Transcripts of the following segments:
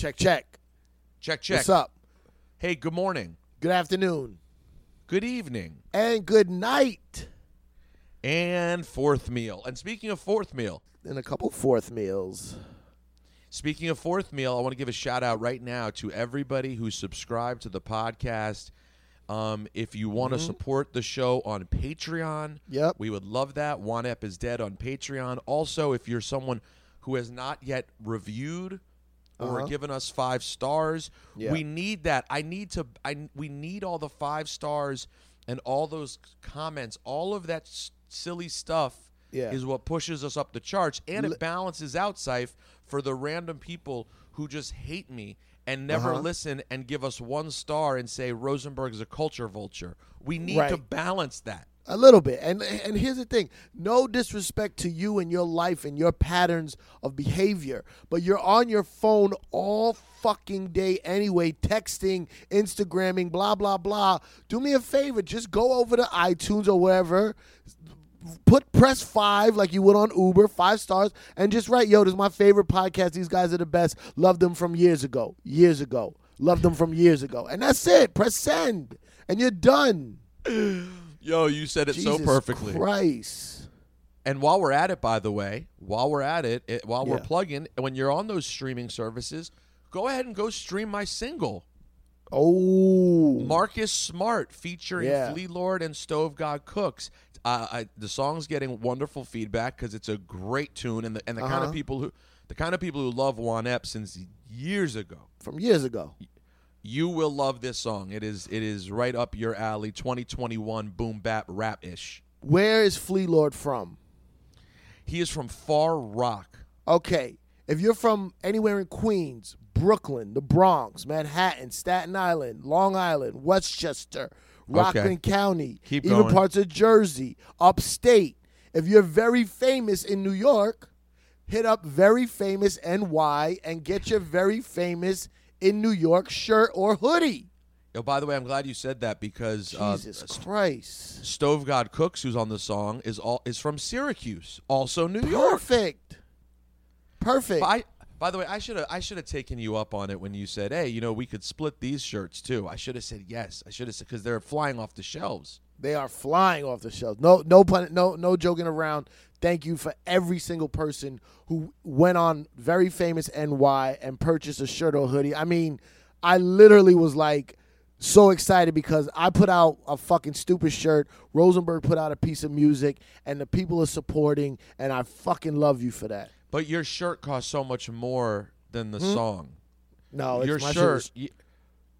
Check, check. Check, check. What's up? Hey, good morning. Good afternoon. Good evening. And good night. And fourth meal. And speaking of fourth meal, And a couple fourth meals. speaking of fourth meal, I want to give a shout out right now to everybody who subscribed to the podcast. Um, if you want to support the show on Patreon, Yep. we would love that. Juan Ep is Dead on Patreon. Also, if you're someone who has not yet reviewed or Uh-huh. given us five stars, Yeah. we need that. I need to. I we need all the five stars and all those comments. All of that s- silly stuff Yeah. is what pushes us up the charts, and it balances out, Syph, for the random people who just hate me and never Uh-huh. listen and give us one star and say Rosenberg is a culture vulture. We need to balance that. A little bit. And and here's the thing. No disrespect to you and your life and your patterns of behavior, but you're on your phone all fucking day anyway, texting, Instagramming, blah blah blah. Do me a favor, just go over to iTunes or wherever. Put press five like you would on Uber, five stars, and just write, yo, this is my favorite podcast. These guys are the best. Love them from years ago. Years ago. Love them from years ago. And that's it. Press send. And you're done. Yo, you said it so perfectly. Christ. And while we're at it, by the way, while we're at it, it while we're plugging, when you're on those streaming services, go ahead and go stream my single, Oh. Marcus Smart, featuring Yeah. Flee Lord and Stove God Cooks. Uh, I, the song's getting wonderful feedback because it's a great tune, and the and the kind Uh-huh. of people who the kind of people who love Juan Ep since years ago. From years ago. You will love this song. It is it is right up your alley. 2021 boom bap rap ish. Where is Flee Lord from? He is from Far Rock. Okay. If you're from anywhere in Queens, Brooklyn, the Bronx, Manhattan, Staten Island, Long Island, Westchester, Rockland County, Keep even going. parts of Jersey, upstate. If you're very famous in New York, hit up Very Famous NY and get your Very Famous in New York shirt or hoodie. Oh, by the way, I'm glad you said that because uh, Jesus Christ. Stove God Cooks, who's on the song, is all is from Syracuse, also New York. Perfect. Perfect. I, by the way, I should have I should have taken you up on it when you said, "Hey, you know, we could split these shirts too." I should have said yes. I should have said because they're flying off the shelves. They are flying off the shelves. No, no pun, no, no joking around. Thank you for every single person who went on very famous NY and purchased a shirt or hoodie. I mean, I literally was like so excited because I put out a fucking stupid shirt. Rosenberg put out a piece of music, and the people are supporting, and I fucking love you for that. But your shirt costs so much more than the song. No, Hmm? it's your shirt. Y-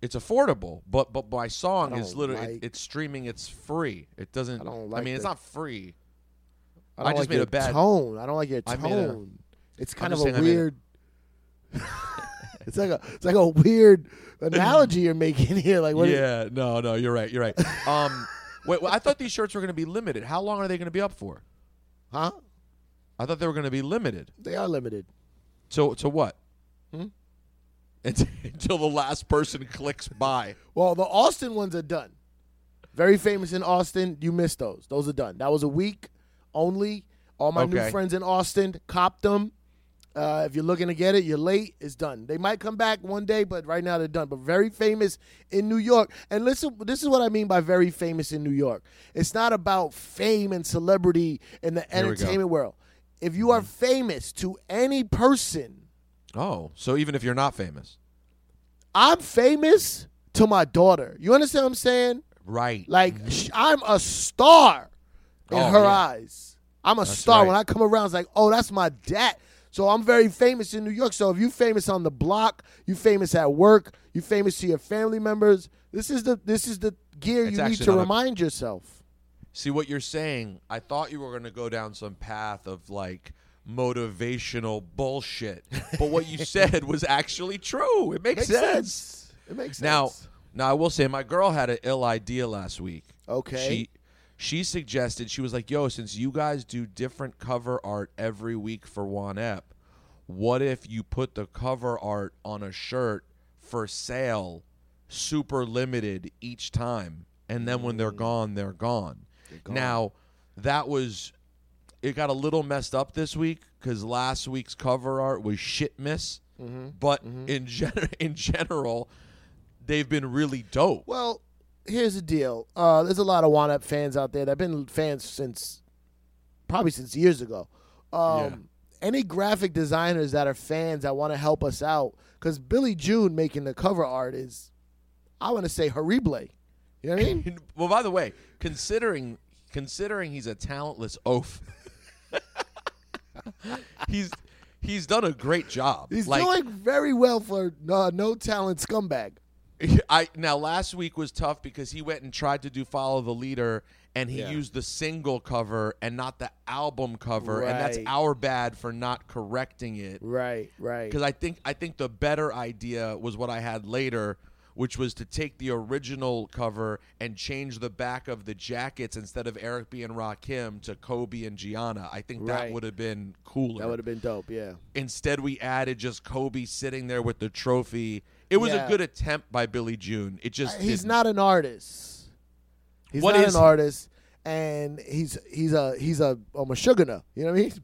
it's affordable, but but my song I is literally like- it, it's streaming. It's free. It doesn't. I don't I like mean, it's not free. I, don't I just like made a bad- tone. I don't like your I made a- tone. it's kind of a- weird. it's like a it's like a weird analogy you're making here. Like what? yeah, no, no, you're right. You're right. Um, wait, well, I thought these shirts were going to be limited. How long are they going to be up for? Huh? I thought they were going to be limited. They are limited. So to what? Hmm? Until until the last person clicks buy. Well, the Austin ones are done. Very famous in Austin. You missed those. Those are done. That was a week only. All my new friends in Austin copped them. Uh, if you're looking to get it, you're late. It's done. They might come back one day, but right now they're done. But very famous in New York. And listen, this is what I mean by very famous in New York. It's not about fame and celebrity in the Here we go. Entertainment world. If you are famous to any person, Oh, so even if you're not famous, I'm famous to my daughter. You understand what I'm saying? right? Like mm-hmm. sh- I'm a star in Oh, her yeah. eyes. I'm a That's star. right. When I come around, it's like, oh, that's my dad. So I'm very famous in New York. So if you're famous on the block, you famous at work, you famous to your family members. This is the this is the gear It's you need actually to not a- remind yourself. See what you're saying. I thought you were going to go down some path of like motivational bullshit, but what you said was actually true. It makes, Makes sense. sense. It makes sense. now now I will say my girl had an ill idea last week. Okay. She she suggested she was like, "Yo, since you guys do different cover art every week for Juan Ep, what if you put the cover art on a shirt for sale, super limited each time, and then when Mm. they're gone, they're gone." Now, that was it got a little messed up this week because last week's cover art was shit miss. but in gen- in general, they've been really dope. Well, here's the deal. Uh, there's a lot of Juan Ep fans out there that have been fans since probably since years ago. Um, Yeah. Any graphic designers that are fans that want to help us out, because Billy June making the cover art is, I want to say horrible. You know what I mean? well, by the way, considering considering he's a talentless oaf, he's he's done a great job. He's like, doing very well for uh, no talent scumbag. I now last week was tough because he went and tried to do follow the leader and he Yeah. used the single cover and not the album cover and that's our bad for not correcting it Right, right. because I think I think the better idea was what I had later which was to take the original cover and change the back of the jackets instead of Eric B and Rakim to Kobe and Gianna. I think that Right. would have been cooler That would have been dope. Yeah. instead we added just Kobe sitting there with the trophy. It was Yeah. a good attempt by Billy June. It just he's didn't. not an artist. He's What not is an artist, and he's he's a he's a a mashugana. You know what I mean?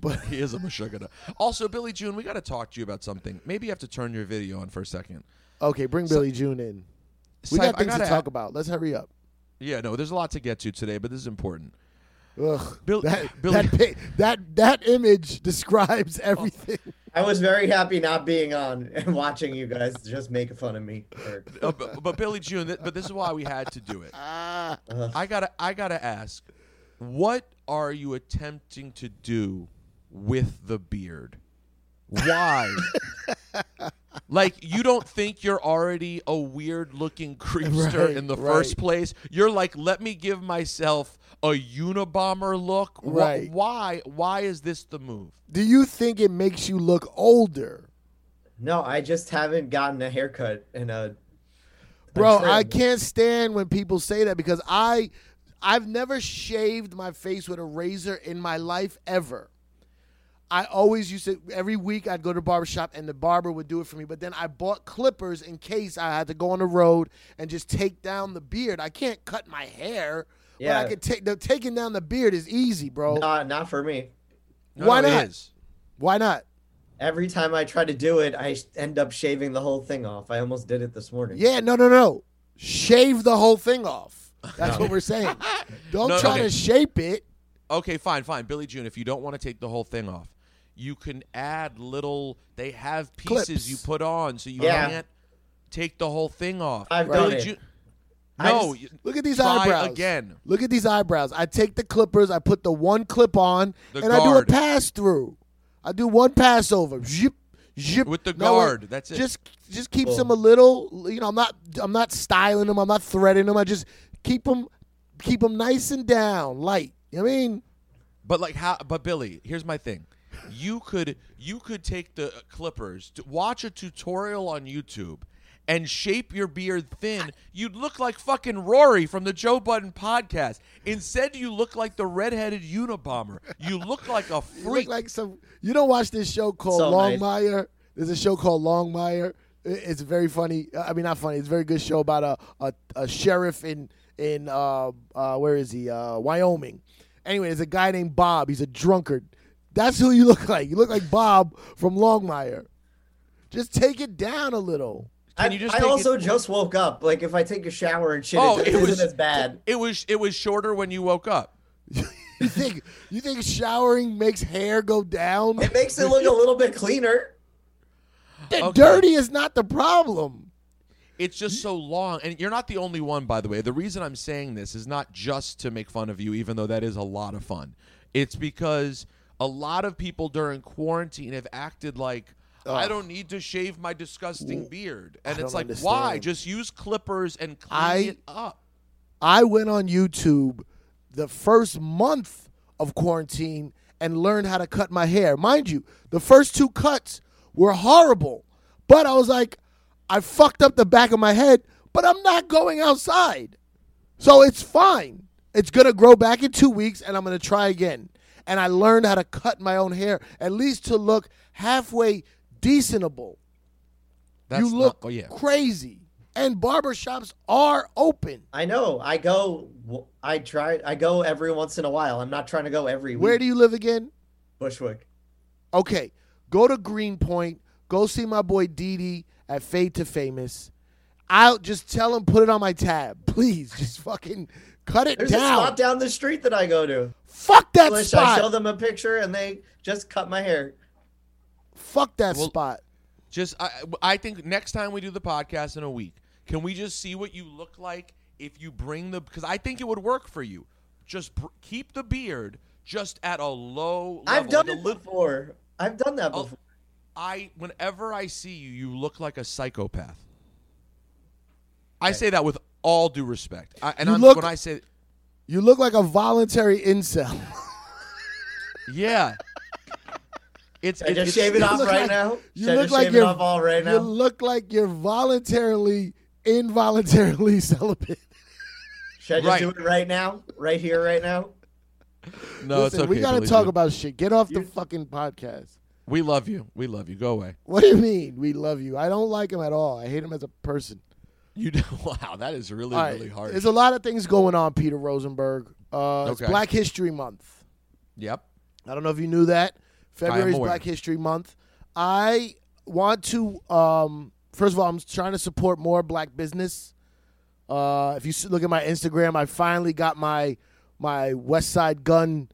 But He is a mashugana. Also, Billy June, we got to talk to you about something. Maybe you have to turn your video on for a second. Okay, bring Billy June in. We Saif, got I things to gotta- talk about. Let's hurry up. Yeah, no, there's a lot to get to today, but this is important. Ugh, Bill- that, Billy- that, that that image describes everything. I was very happy not being on and watching you guys just make fun of me. Uh, but, but Billy June, th- but this is why we had to do it. Ah, I gotta, I gotta ask, what are you attempting to do with the beard? Why? Like you don't think you're already a weird looking creepster Right, in the right. first place? You're like, let me give myself a Unabomber look. Wh- Right. Why? Why is this the move? do you think it makes you look older, no, I just haven't gotten a haircut in a. a bro? trim. I can't stand when people say that because I I've never shaved my face with a razor in my life ever. I always used to every week I'd go to the barber shop and the barber would do it for me. But then I bought clippers in case I had to go on the road and just take down the beard. I can't cut my hair, but I could take the taking down the beard is easy, bro. Not, not for me. No, Why not? It is. Why not? Every time I try to do it, I end up shaving the whole thing off. I almost did it this morning. Yeah, no, no, no. Shave the whole thing off. That's what we're saying. Don't No, try okay. to shape it. Okay, fine, fine. Billy June, if you don't want to take the whole thing off, you can add little. They have pieces Clips. you put on, so you Yeah. can't take the whole thing off. I've Billy done it. June. I No, just- you- Look at these try eyebrows. again. Look at these eyebrows. I take the clippers, I put the one clip on, The and I do a guard. pass through. I do one pass over. Zip, zip. With the Now, wait, guard, that's it. Just just keeps Cool. them a little. You know, I'm not I'm not styling them. I'm not threading them. I just keep them keep them nice and down, light. You know what I mean? But like how? But Billy, here's my thing. You could you could take the clippers, to watch a tutorial on YouTube, and shape your beard thin. You'd look like fucking Rory from the Joe Budden podcast. Instead, you look like the redheaded Unabomber. You look like a You freak. look like some. You don't watch this show called So nice. Longmire. There's a show called Longmire. It's very funny. I mean, not funny. It's a very good show about a a, a sheriff in in uh, uh, where is he? Uh, Wyoming. Anyway, there's a guy named Bob. He's a drunkard. That's who you look like. You look like Bob from Longmire. Just take it down a little. I, Can you just I take it- also just woke up. Like if I take a shower and shit, Oh, it, it isn't was as bad. It was it was shorter when you woke up. You think you think showering makes hair go down? It makes it look a little bit cleaner. The Okay. Dirty is not the problem. It's just so long, and you're not the only one, by the way. The reason I'm saying this is not just to make fun of you, even though that is a lot of fun. It's because a lot of people during quarantine have acted like I don't need to shave my disgusting beard, and I it's like why? Just use clippers and clean I- it up. I went on YouTube the first month of quarantine and learned how to cut my hair. Mind you, the first two cuts were horrible, but I was like, I fucked up the back of my head, but I'm not going outside. So it's fine. It's going to grow back in two weeks and I'm going to try again. And I learned how to cut my own hair, at least to look halfway decentable. That's you look not, oh yeah. crazy. And barbershops are open. I know. I go. I try. I go every once in a while. I'm not trying to go every week. Where do you live again? Bushwick? Okay, go to Greenpoint, Go see my boy Didi at Fade to Famous. I'll just tell him put it on my tab, please. Just fucking cut it There's down. There's a spot down the street that I go to. Fuck that Wish I show them a picture and they just cut my hair. Fuck that Well- spot. Just I, I think next time we do the podcast in a week, can we just see what you look like if you bring the because I think it would work for you. Just br- keep the beard just at a low level. I've done like it li- before. I've done that Oh, before. I whenever I see you, you look like a psychopath. I say that with all due respect. I, and You I'm, look- when I say You look like a voluntary incel. yeah, it's Should I it's- just shave it off right like- now? you Should look like you're- off all right You look like you're voluntarily, involuntarily celibate. Should I just Right. do it right now? Right here, right now? No, Listen, it's okay. we gotta Billy talk Joe. about shit. Get off the fucking podcast. We love you. We love you. Go away. What do you mean? We love you. I don't like him at all. I hate him as a person. You do, wow, that is really All right. really hard. There's a lot of things going on, Peter Rosenberg. Uh, It's Okay. Black History Month. Yep. I don't know if you knew that. February is. Black History Month. I want to, um, first of all, I'm trying to support more black business. Uh, if you look at my Instagram, I finally got my my Westside Gunn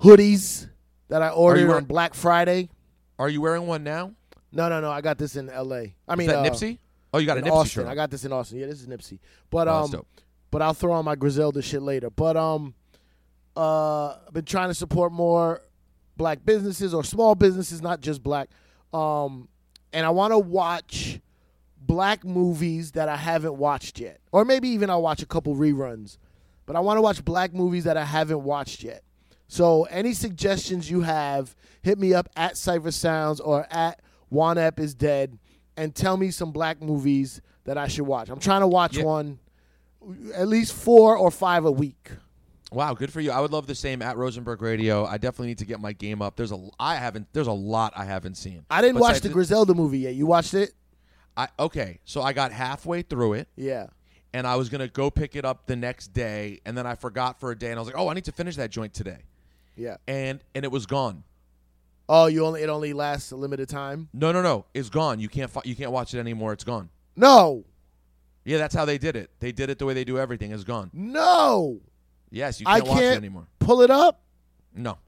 hoodies that I ordered wear- on Black Friday. Are you wearing one now? No, no, no. I got this in L.A. I mean, is that uh, Nipsey? Oh, you got an Nipsey Austin. shirt. I got this in Austin. Yeah, this is Nipsey. But Oh, um, but I'll throw on my Griselda shit later. But um, uh, I've been trying to support more black businesses or small businesses, not just black. Um, and I want to watch black movies that I haven't watched yet, or maybe even I'll watch a couple reruns. But I want to watch black movies that I haven't watched yet. So any suggestions you have, hit me up at Cipha Sounds or at Wanep is Dead, and tell me some black movies that I should watch. I'm trying to watch Yeah. one, at least four or five a week. Wow, good for you. I would love the same at Rosenberg Radio. I definitely need to get my game up. There's a I haven't there's a lot I haven't seen. I didn't watch the Griselda movie yet. You watched it? I okay, so I got halfway through it Yeah. and I was going to go pick it up the next day and then I forgot for a day and I was like, "Oh, I need to finish that joint today." Yeah. And and it was gone. Oh, you only it only lasts a limited time? No, no, no. It's gone. You can't you can't watch it anymore. It's gone. No. Yeah, that's how they did it. They did it the way they do everything. It's gone. No. Yes, you I can't watch it anymore. Pull it up. No.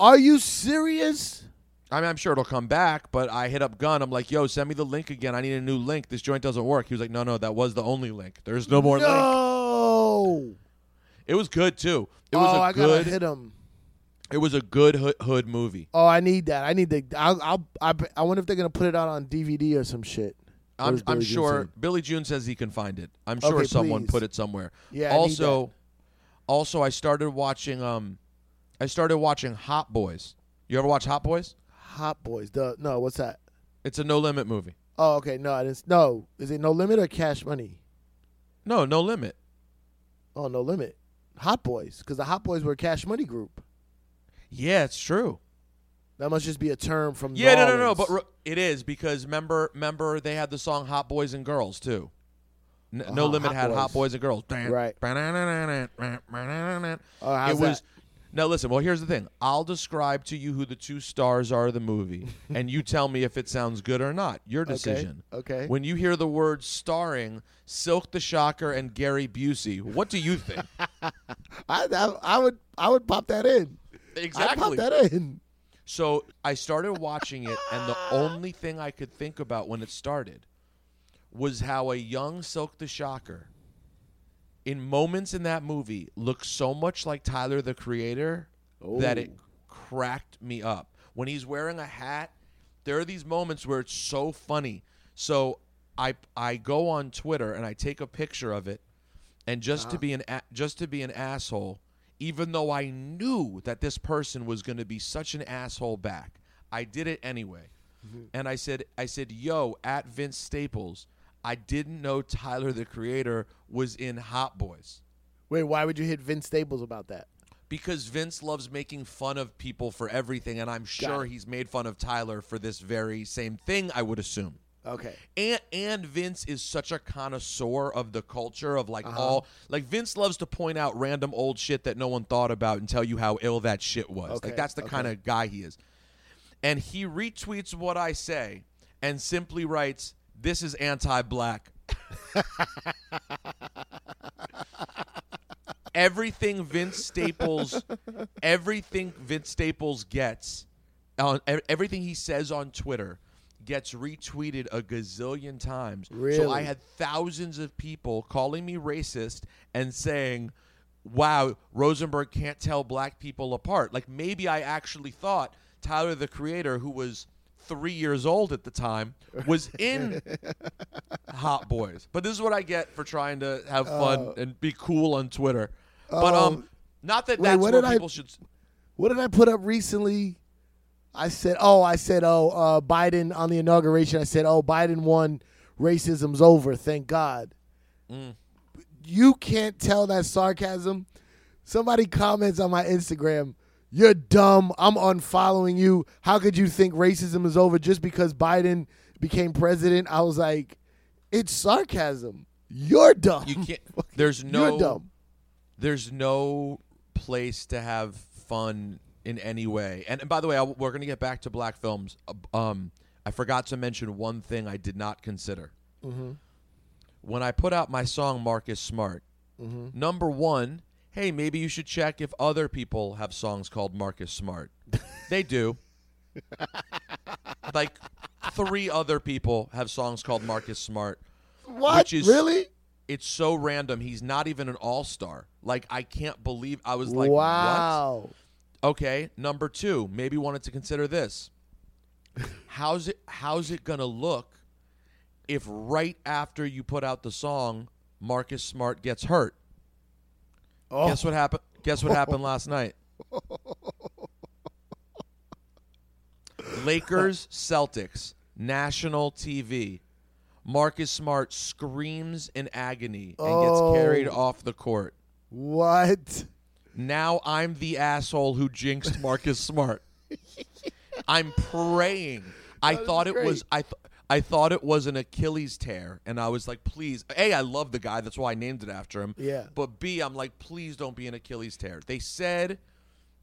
Are you serious? I mean, I'm sure it'll come back, but I hit up Gunn. I'm like, yo, send me the link again. I need a new link. This joint doesn't work. He was like, no, no, that was the only link. There's no more link. No. It was good too. It oh, was a I good. gotta hit him. It was a good hood, hood movie. Oh, I need that. I need the. I'll. I'll I, I wonder if they're gonna put it out on DVD or some shit. I'm, I'm sure? Billy June says he can find it. I'm sure Okay, someone please. put it somewhere. Yeah. I need also, also, I started watching. Um, I started watching Hot Boys. You ever watch Hot Boys? Hot Boys. The no. What's that? It's a no limit movie. Oh, okay. No, I didn't. No, is it No Limit or Cash Money? No, no limit. Oh, No Limit. Hot Boys, because the Hot Boys were a Cash Money group. Yeah, it's true. That must just be a term from. Yeah, New no, no, no. But re- it is because remember, remember they had the song "Hot Boys and Girls" too. N- no Uh-huh, limit Hot had Boys. "Hot Boys and Girls." Right. It Oh, how's was. that? Now listen. Well, here's the thing. I'll describe to you who the two stars are of the movie, and you tell me if it sounds good or not. Your decision. Okay. When you hear the word starring Silk the Shocker and Gary Busey, what do you think? I, I I would I would pop that in. I'd that in. So I started watching it, and the only thing I could think about when it started was how a young Silk the Shocker, in moments in that movie, looks so much like Tyler the Creator that it oh. cracked me up. When he's wearing a hat, there are these moments where it's so funny. So I I go on Twitter and I take a picture of it, and just to ah. be an a- just to be an asshole, even though I knew that this person was going to be such an asshole back, I did it anyway. Mm-hmm. And I said I said, "Yo, at Vince Staples, I didn't know Tyler the Creator was in Hot Boys." Wait, why would you hit Vince Staples about that? Because Vince loves making fun of people for everything, and I'm sure he's made fun of Tyler for this very same thing, I would assume. Okay. And and Vince is such a connoisseur of the culture of like uh-huh. all like Vince loves to point out random old shit that no one thought about and tell you how ill that shit was. Okay, Like that's the okay. kind of guy he is. and he retweets what I say and simply writes, "This is anti-black." everything Vince Staples, everything Vince Staples gets, on everything he says on Twitter gets retweeted a gazillion times. Really? So I had thousands of people calling me racist and saying, "Wow, Rosenberg can't tell black people apart." Like maybe I actually thought Tyler the Creator, who was three years old at the time, was in Hot Boys. But this is what I get for trying to have fun and be cool on Twitter. But Oh. um, not that Wait, that's what where did I- should. What did I put up recently? I said, oh, I said, oh, uh, Biden on the inauguration. I said, oh, Biden won. Racism's over. Thank God. Mm. You can't tell that sarcasm. Somebody comments on my Instagram, you're dumb. I'm unfollowing you. How could you think racism is over just because Biden became president? I was like, it's sarcasm. You're dumb. You can't. There's no. You're dumb. There's no place to have fun in any way. And, and by the way, I, we're going to get back to black films. Uh, Um, I forgot to mention one thing I did not consider. Mm-hmm. When I put out my song Marcus Smart, Mm-hmm. number one, hey, maybe you should check if other people have songs called Marcus Smart. they do. like three other people have songs called Marcus Smart. What? Which is- really? It's so random. He's not even an all star. Like I can't believe I was like, what? Okay, number two, maybe wanted to consider this. How's it how's it gonna look if right after you put out the song, Marcus Smart gets hurt? Oh. Guess what happened guess what happened last night? Lakers Celtics, national TV. Marcus Smart screams in agony and gets carried Oh. off the court. What? Now I'm the asshole who jinxed Marcus Smart. I'm praying. I thought it great. was I th- I thought it was an Achilles tear and I was like please A I love the guy that's why I named it after him. Yeah. But B I'm like please don't be an Achilles tear. They said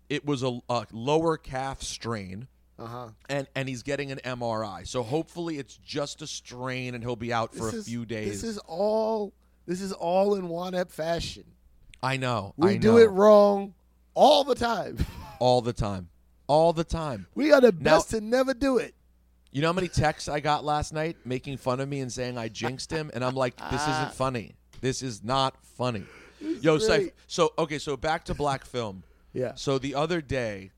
it was a, a lower calf strain Uh huh. and and he's getting an MRI. So hopefully it's just a strain and he'll be out for a is- few days. This is all. This is all in Juan Ep fashion. I know. We I do know. it wrong all the time. all the time. All the time. We are the Now- best to never do it. You know how many texts I got last night making fun of me and saying I jinxed him? And I'm like, this isn't funny. This is not funny. Yo, Syph, great. so, okay, so back to black film. Yeah. So the other day,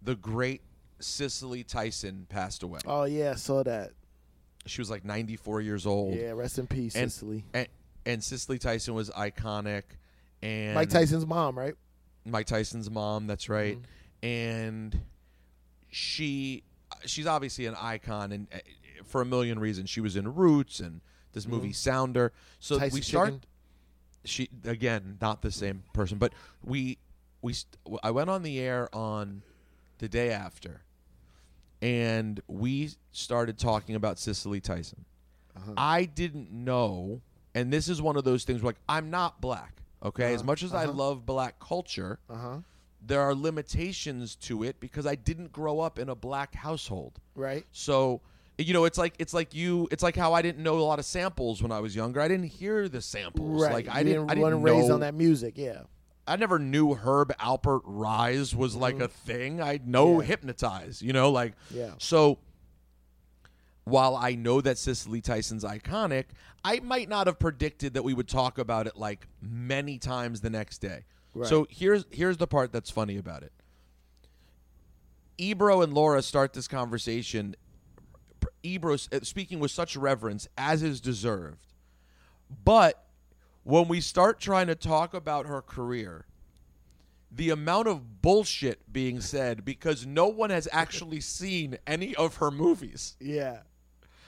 the great Cicely Tyson passed away. Oh yeah, I saw that. She was like 94 years old. Yeah, rest in peace, and, Cicely. And, and Cicely Tyson was iconic. And Mike Tyson's mom, right? Mike Tyson's mom. That's right. Mm-hmm. And she, she's obviously an icon, and uh, for a million reasons, she was in Roots and this movie Sounder. So Mm-hmm. Tyson we start. Chicken. She again, not the same person, but we we st- I went on the air on the day after, and we started talking about Cicely Tyson. Uh-huh. I didn't know, and this is one of those things where like I'm not black. Okay, as much as I love black culture, Uh huh. there are limitations to it because I didn't grow up in a black household. Right. So, you know, it's like it's like you it's like how I didn't know a lot of samples when I was younger. I didn't hear the samples. Right. Like You I didn't, I didn't wasn't raised know, on that music. Yeah. I never knew Herb Alpert Rise was like a thing. I know Mm-hmm. Yeah. Hypnotize, you know, like Yeah. so while I know that Cicely Tyson's iconic, I might not have predicted that we would talk about it like many times the next day. Right. So here's here's the part that's funny about it. Ebro and Laura start this conversation. Ebro uh, speaking with such reverence as is deserved, but when we start trying to talk about her career, the amount of bullshit being said because no one has actually seen any of her movies. Yeah.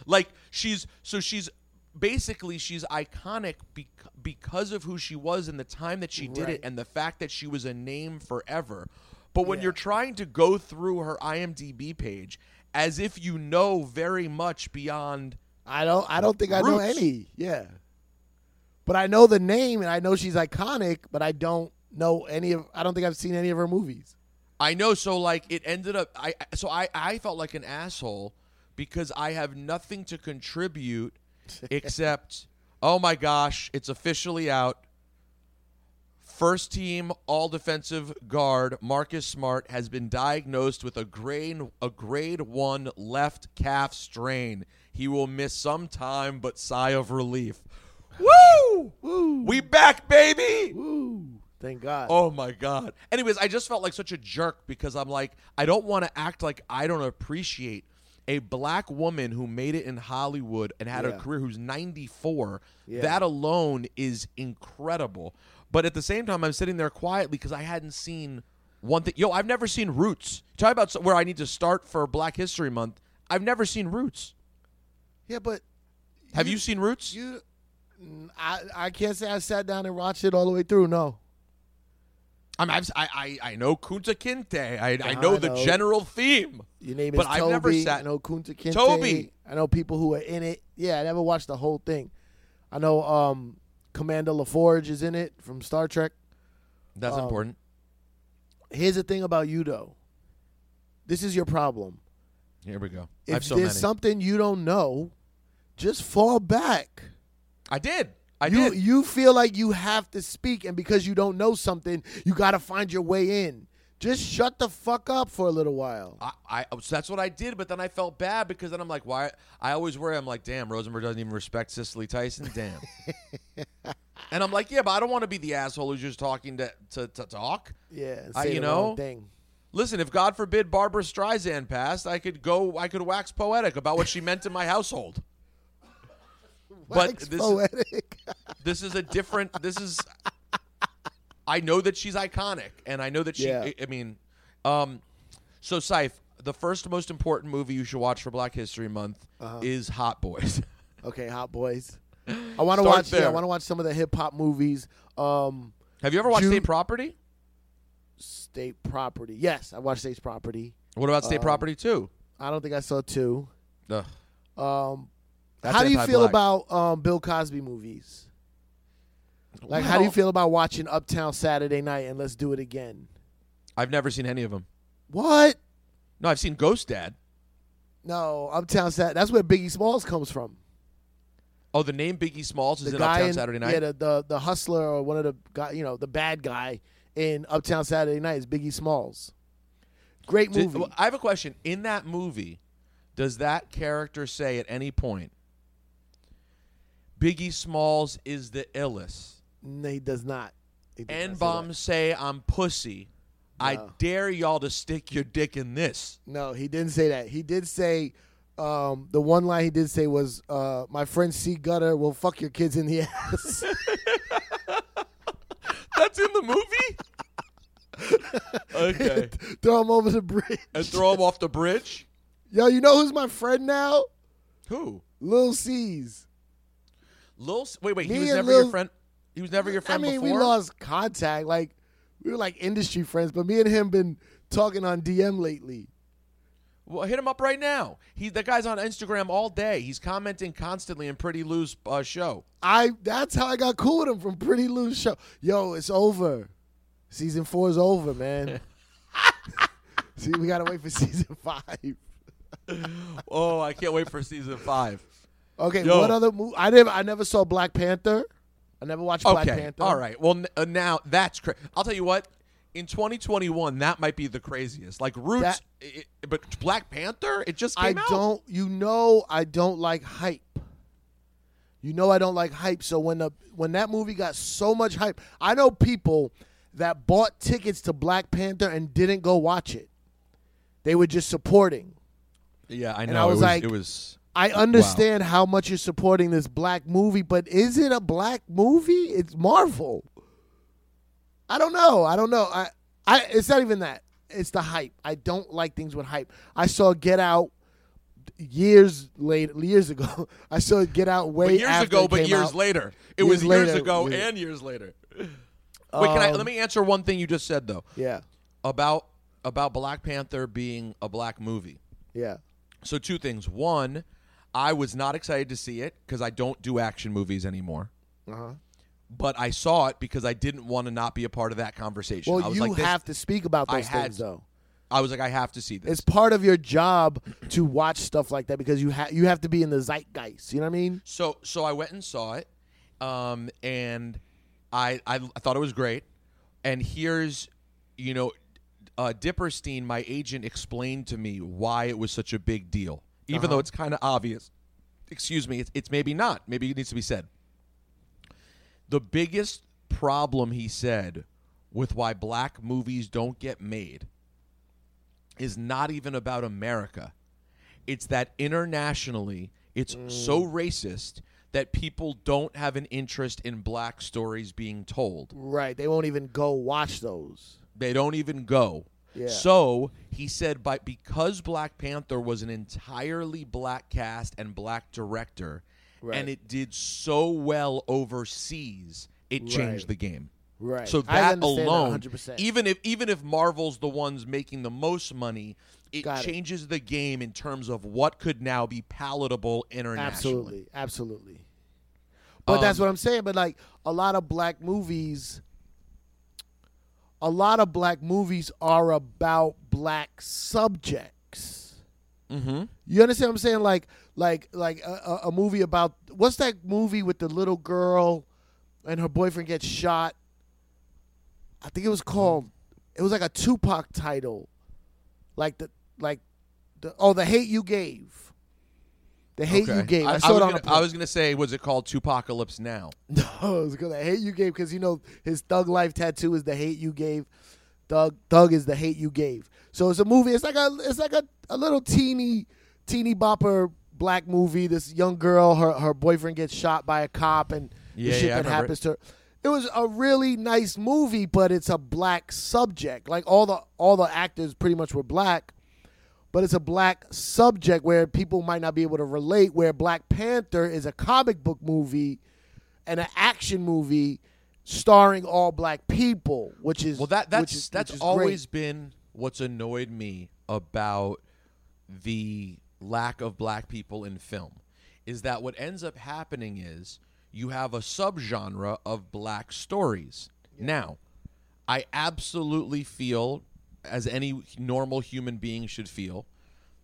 Like she's so she's basically she's iconic bec- because of who she was and the time that she did Right. it and the fact that she was a name forever. But when Yeah. you're trying to go through her IMDb page as if you know very much beyond I don't. I don't think I know any. Yeah. But I know the name and I know she's iconic, but I don't know any of. I don't think I've seen any of her movies. I know. So like, it ended up. I so I I felt like an asshole because I have nothing to contribute except, oh my gosh, it's officially out. First team all defensive guard Marcus Smart has been diagnosed with a grade a grade 1 left calf strain. He will miss some time but sigh of relief. Woo! Woo. We back, baby. Woo. Thank God. Oh my god. Anyways, I just felt like such a jerk because I'm like I don't want to act like I don't appreciate a black woman who made it in Hollywood and had Yeah. a career who's 94. Yeah. That alone is incredible. But at the same time, I'm sitting there quietly because I hadn't seen one thing. Yo, I've never seen Roots. Talk about where I need to start for Black History Month. I've never seen Roots. Yeah, but Have you, seen Roots? you? I I can't say I sat down and watched it all the way through. No. I, mean, I've, I I I know Kunta Kinte. I, I know I the know. general theme. Your name is But Toby. I've never sat- I know Kunta Kinte. Toby! I know people who are in it. Yeah, I never watched the whole thing. I know um, Commander LaForge is in it from Star Trek. That's Um, important. Here's the thing about you, though. This is your problem. Here we go. If so there's many. something you don't know, just fall back. I did. I you did. you feel like you have to speak, and because you don't know something, you got to find your way in. Just shut the fuck up for a little while. I, I oh, so that's what I did, but then I felt bad because then I'm like, why? I always worry. I'm like, damn, Rosenberg doesn't even respect Cicely Tyson. Damn. and I'm like, yeah, but I don't want to be the asshole who's just talking to to, to talk. Yeah, I- you know, thing. Listen, if God forbid Barbra Streisand passed, I could go. I could wax poetic about what she meant in my household. But this- poetic. This is a different. This is. I know that she's iconic, and I know that she. Yeah. I, I mean, um, so Saif, the first most important movie you should watch for Black History Month Uh-huh. is Hot Boys. Okay, Hot Boys. I want to watch. Yeah, I want to watch some of the hip hop movies. Um, Have you ever watched State Property? State Property. Yes, I watched State Property. What about State Um, Property Two? I don't think I saw two. Ugh, Um, that's how do you feel about um, Bill Cosby movies? Like, how do you feel about watching Uptown Saturday Night and Let's Do It Again? I've never seen any of them. What? No, I've seen Ghost Dad. No, Uptown Saturday. That's where Biggie Smalls comes from. Oh, the name Biggie Smalls is the in Uptown in, Saturday Night. Yeah, the, the the hustler or one of the guy, you know, the bad guy in Uptown Saturday Night is Biggie Smalls. Great Did- movie. well, I have a question. In that movie, does that character say at any point, Biggie Smalls is the illest? no, he does not. He does N not say bombs say I'm pussy. I No. dare y'all to stick your dick in this. No, he didn't say that. He did say um, the one line he did say was, uh, "My friend C Gutter will fuck your kids in the ass." That's in the movie? okay. Throw him over the bridge. And throw him off the bridge? Yo, you know who's my friend now? Who? Lil C's. Lil Wait, wait. He was and never your Lil- friend. He was never your friend I mean, before. we lost contact. Like we were like industry friends, but me and him been talking on DM lately. Well, hit him up right now. He that guy's on Instagram all day. He's commenting constantly in Pretty Lou's uh, show. I that's how I got cool with him from Pretty Loose Show. Yo, it's over. Season four is over, man. See, we gotta wait for season five. Oh, I can't wait for season five. Okay, Yo. what other movie? I never, I never saw Black Panther. I never watched Black Okay, Panther. all right. Well, n- uh, now that's crazy. I'll tell you what. In 2021, that might be the craziest. Like Roots, That- i- i- but Black Panther, it just I came out. don't. You know, I don't like hype. You know, I don't like hype. So when the when that movie got so much hype, I know people that bought tickets to Black Panther and didn't go watch it. They were just supporting. Yeah, I know. And I it was was like- it was. I understand how much you're supporting this black movie, but is it a black movie? It's Marvel. I don't know. I don't know. I, I it's not even that. It's the hype. I don't like things with hype. I saw Get Out years later, years ago. I saw Get Out way But years ago, but years out. later. It Years was years later, ago yeah. and years later. Wait, can I? Um, Let me answer one thing you just said though Yeah, about about Black Panther being a black movie. yeah. So two things. One, I was not excited to see it because I don't do action movies anymore. Uh huh. but I saw it because I didn't want to not be a part of that conversation. I Well, was you like, this- have to speak about I those had things, to. though. I was like, I have to see this. It's part of your job to watch stuff like that because you have you have to be in the zeitgeist. You know what I mean? So so I went and saw it, um, and I, I I thought it was great. And here's, you know, uh, Dipperstein, my agent, explained to me why it was such a big deal, even though uh-huh. it's kind of obvious. Excuse me, it's, it's maybe not. Maybe it needs to be said. The biggest problem he said with why black movies don't get made is not even about America. It's that internationally, it's so mm. racist that people don't have an interest in black stories being told. Right. They won't even go watch those. They don't even go. Yeah. So he said, by because Black Panther was an entirely black cast and black director, Right. and it did so well overseas, it changed Right. the game. Right. So that alone, 100%. even if even if Marvel's the ones making the most money, it Got it. changes the game in terms of what could now be palatable internationally. Absolutely, absolutely. But that's Um, what I'm saying. But like a lot of black movies, a lot of black movies are about black subjects. Mm-hmm. You understand what I'm saying? Like, like, like a, a, a movie about what's that movie with the little girl and her boyfriend gets shot? I think it was called. It was like a Tupac title, like the like the oh the hate you gave. The hate you gave. I, I, saw was it on gonna, I was gonna say, was it called Tupacalypse Now? No, it was because I hate you gave because you know his thug life tattoo is the hate you gave. Thug Thug is the hate you gave. So it's a movie. It's like a it's like a, a little teeny teeny bopper black movie. This young girl, her her boyfriend gets shot by a cop, and Yeah, the shit yeah, that happens to her. It was a really nice movie, but it's a black subject. Like all the all the actors pretty much were black, but it's a black subject where people might not be able to relate. Where Black Panther is a comic book movie and an action movie starring all black people, which is Well, that that's which is, that's which always great. been what's annoyed me about the lack of black people in film is that what ends up happening is you have a subgenre of black stories. Now, I absolutely feel as any normal human being should feel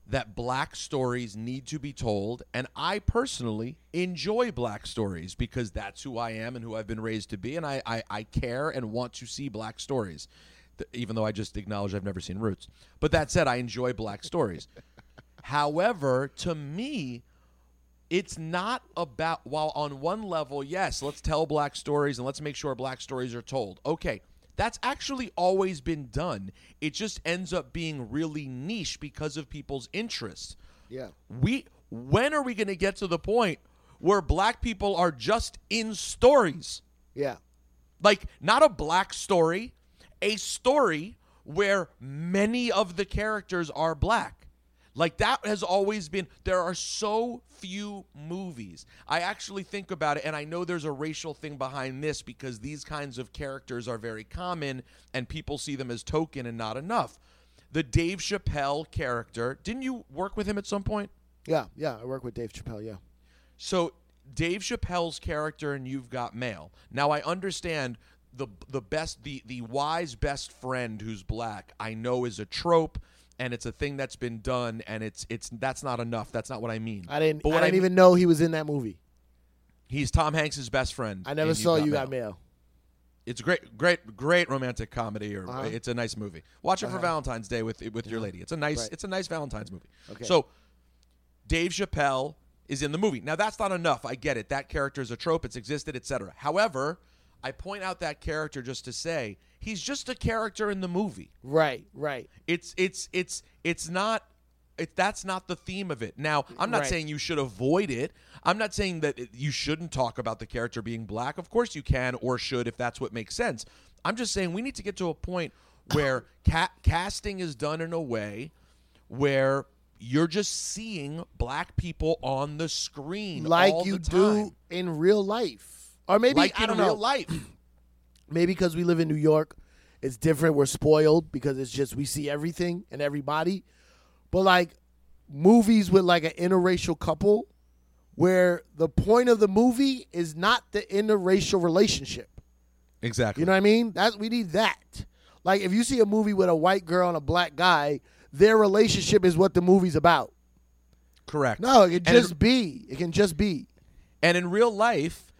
that black stories need to be told. And I personally enjoy black stories because that's who I am and who I've been raised to be. And I I, I care and want to see black stories Th- even though I just acknowledge I've never seen Roots. But that said I enjoy black stories. However to me it's not about while on one level yes let's tell black stories and let's make sure black stories are told. Okay that's actually always been done it just ends up being really niche because of people's interests yeah. we when are we going to get to the point where black people are just in stories Yeah. like not a black story a story where many of the characters are black like that has always been there are so few movies i actually think about it and i know there's a racial thing behind this because these kinds of characters are very common and people see them as token and not enough the dave chappelle character didn't you work with him at some point Yeah. Yeah. I work with Dave Chappelle. Yeah. so Dave Chappelle's character and You've Got Mail. Now I understand the the best the the wise best friend who's black. I know is a trope and it's a thing that's been done and it's it's that's not enough. That's not what I mean. I didn't. But I didn't mean- even know he was in that movie. He's Tom Hanks's best friend. I never saw You've got mail. It's a great, great, great romantic comedy, or Uh-huh. it's a nice movie. Watch it for Uh-huh. Valentine's Day with with your lady. It's a nice, Right. it's a nice Valentine's movie. Okay. So, Dave Chappelle is in the movie. Now that's not enough. I get it. That character is a trope. It's existed, etc. However, I point out that character just to say he's just a character in the movie. Right. Right. It's it's it's it's not it, that's not the theme of it. Now, I'm not Right. saying you should avoid it. I'm not saying that you shouldn't talk about the character being black. Of course you can or should if that's what makes sense. I'm just saying we need to get to a point where ca- casting is done in a way where you're just seeing black people on the screen Like you do in real life, or maybe like I don't real know. life. maybe because we live in New York, it's different. We're spoiled because it's just we see everything and everybody. But like movies with like an interracial couple where the point of the movie is not the interracial relationship. Exactly. You know what I mean? That we need that. Like if you see a movie with a white girl and a black guy, their relationship is what the movie's about. Correct. No, it can And just in- be. It can just be. And in real life,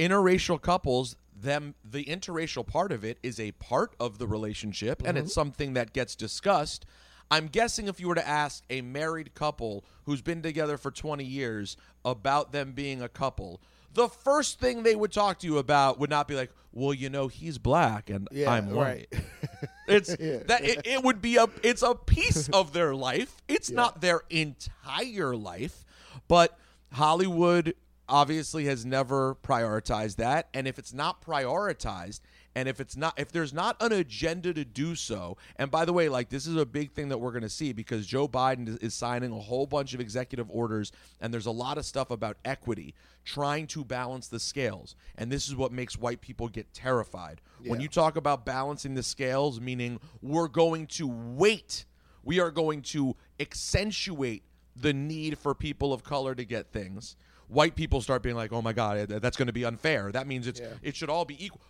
interracial couples, them the interracial part of it is a part of the relationship and Mm-hmm. it's something that gets discussed. I'm guessing if you were to ask a married couple who's been together for 20 years about them being a couple, the first thing they would talk to you about would not be like, "Well, you know, he's black and Yeah, I'm white." right. It's Yeah. that it, it would be a it's a piece of their life. It's not their entire life, but Hollywood obviously has never prioritized that. And if it's not prioritized and if it's not if there's not an agenda to do so and by the way like this is a big thing that we're going to see because Joe Biden is, is signing a whole bunch of executive orders and there's a lot of stuff about equity trying to balance the scales. And this is what makes white people get terrified. When you talk about balancing the scales meaning we're going to wait we are going to accentuate the need for people of color to get things white people start being like oh my god that's going to be unfair that means it's Yeah. it should all be equal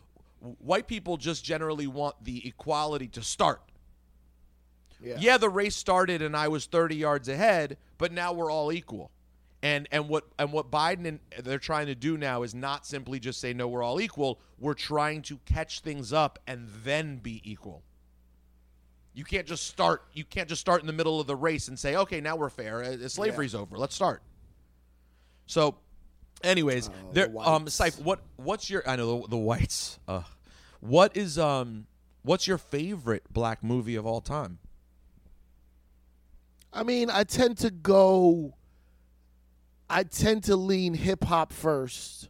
white people just generally want the equality to start Yeah. yeah, the race started and I was 30 yards ahead, but now we're all equal. And and what and what Biden and they're trying to do now is not simply just say no, we're all equal. We're trying to catch things up and then be equal. You can't just start. You can't just start in the middle of the race and say, okay, now we're fair. Uh, Slavery's over. Let's start. So, anyways, Oh, there. the Um. Ciph, what what's your? I know the, the whites. Uh, what is um, what's your favorite black movie of all time? I mean, I tend to go. I tend to lean hip hop first.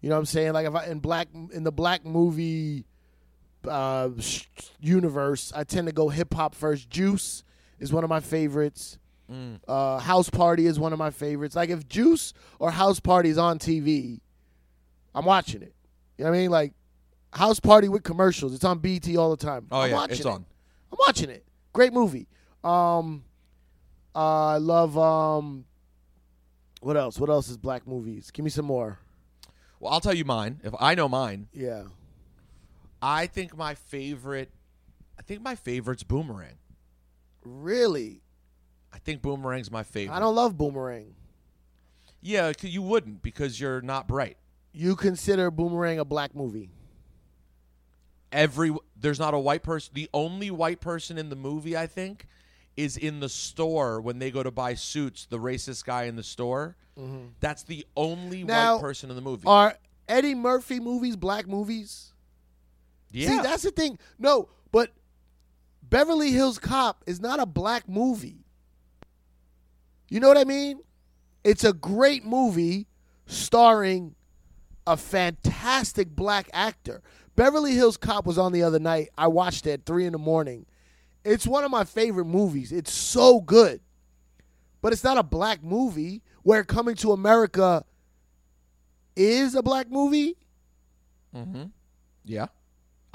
You know what I'm saying? Like if I in black in the black movie uh, universe, I tend to go hip hop first. Juice is one of my favorites. Uh, House Party is one of my favorites. Like if Juice or House Party is on TV, I'm watching it. You know what I mean? Like House Party with commercials. It's on BT all the time. Oh I'm yeah, watching it's it. on. I'm watching it. Great movie. Um, uh, I love um. What else? What else is black movies? Give me some more. Well, I'll tell you mine. If I know mine, Yeah. I think my favorite. I think my favorite's Boomerang. Really? I think Boomerang's my favorite. I don't love Boomerang. Yeah, you wouldn't because you're not bright. You consider Boomerang a black movie? Every there's not a white person. The only white person in the movie, I think, is in the store when they go to buy suits. The racist guy in the store. That's the only Mm-hmm. Now, white person in the movie. Are Eddie Murphy movies black movies? yeah, See, that's the thing. No, but Beverly Hills Cop is not a black movie. You know what I mean? It's a great movie starring a fantastic black actor. Beverly Hills Cop was on the other night. I watched it at three in the morning. It's one of my favorite movies. It's so good. But it's not a black movie where Coming to America is a black movie. Hmm. yeah.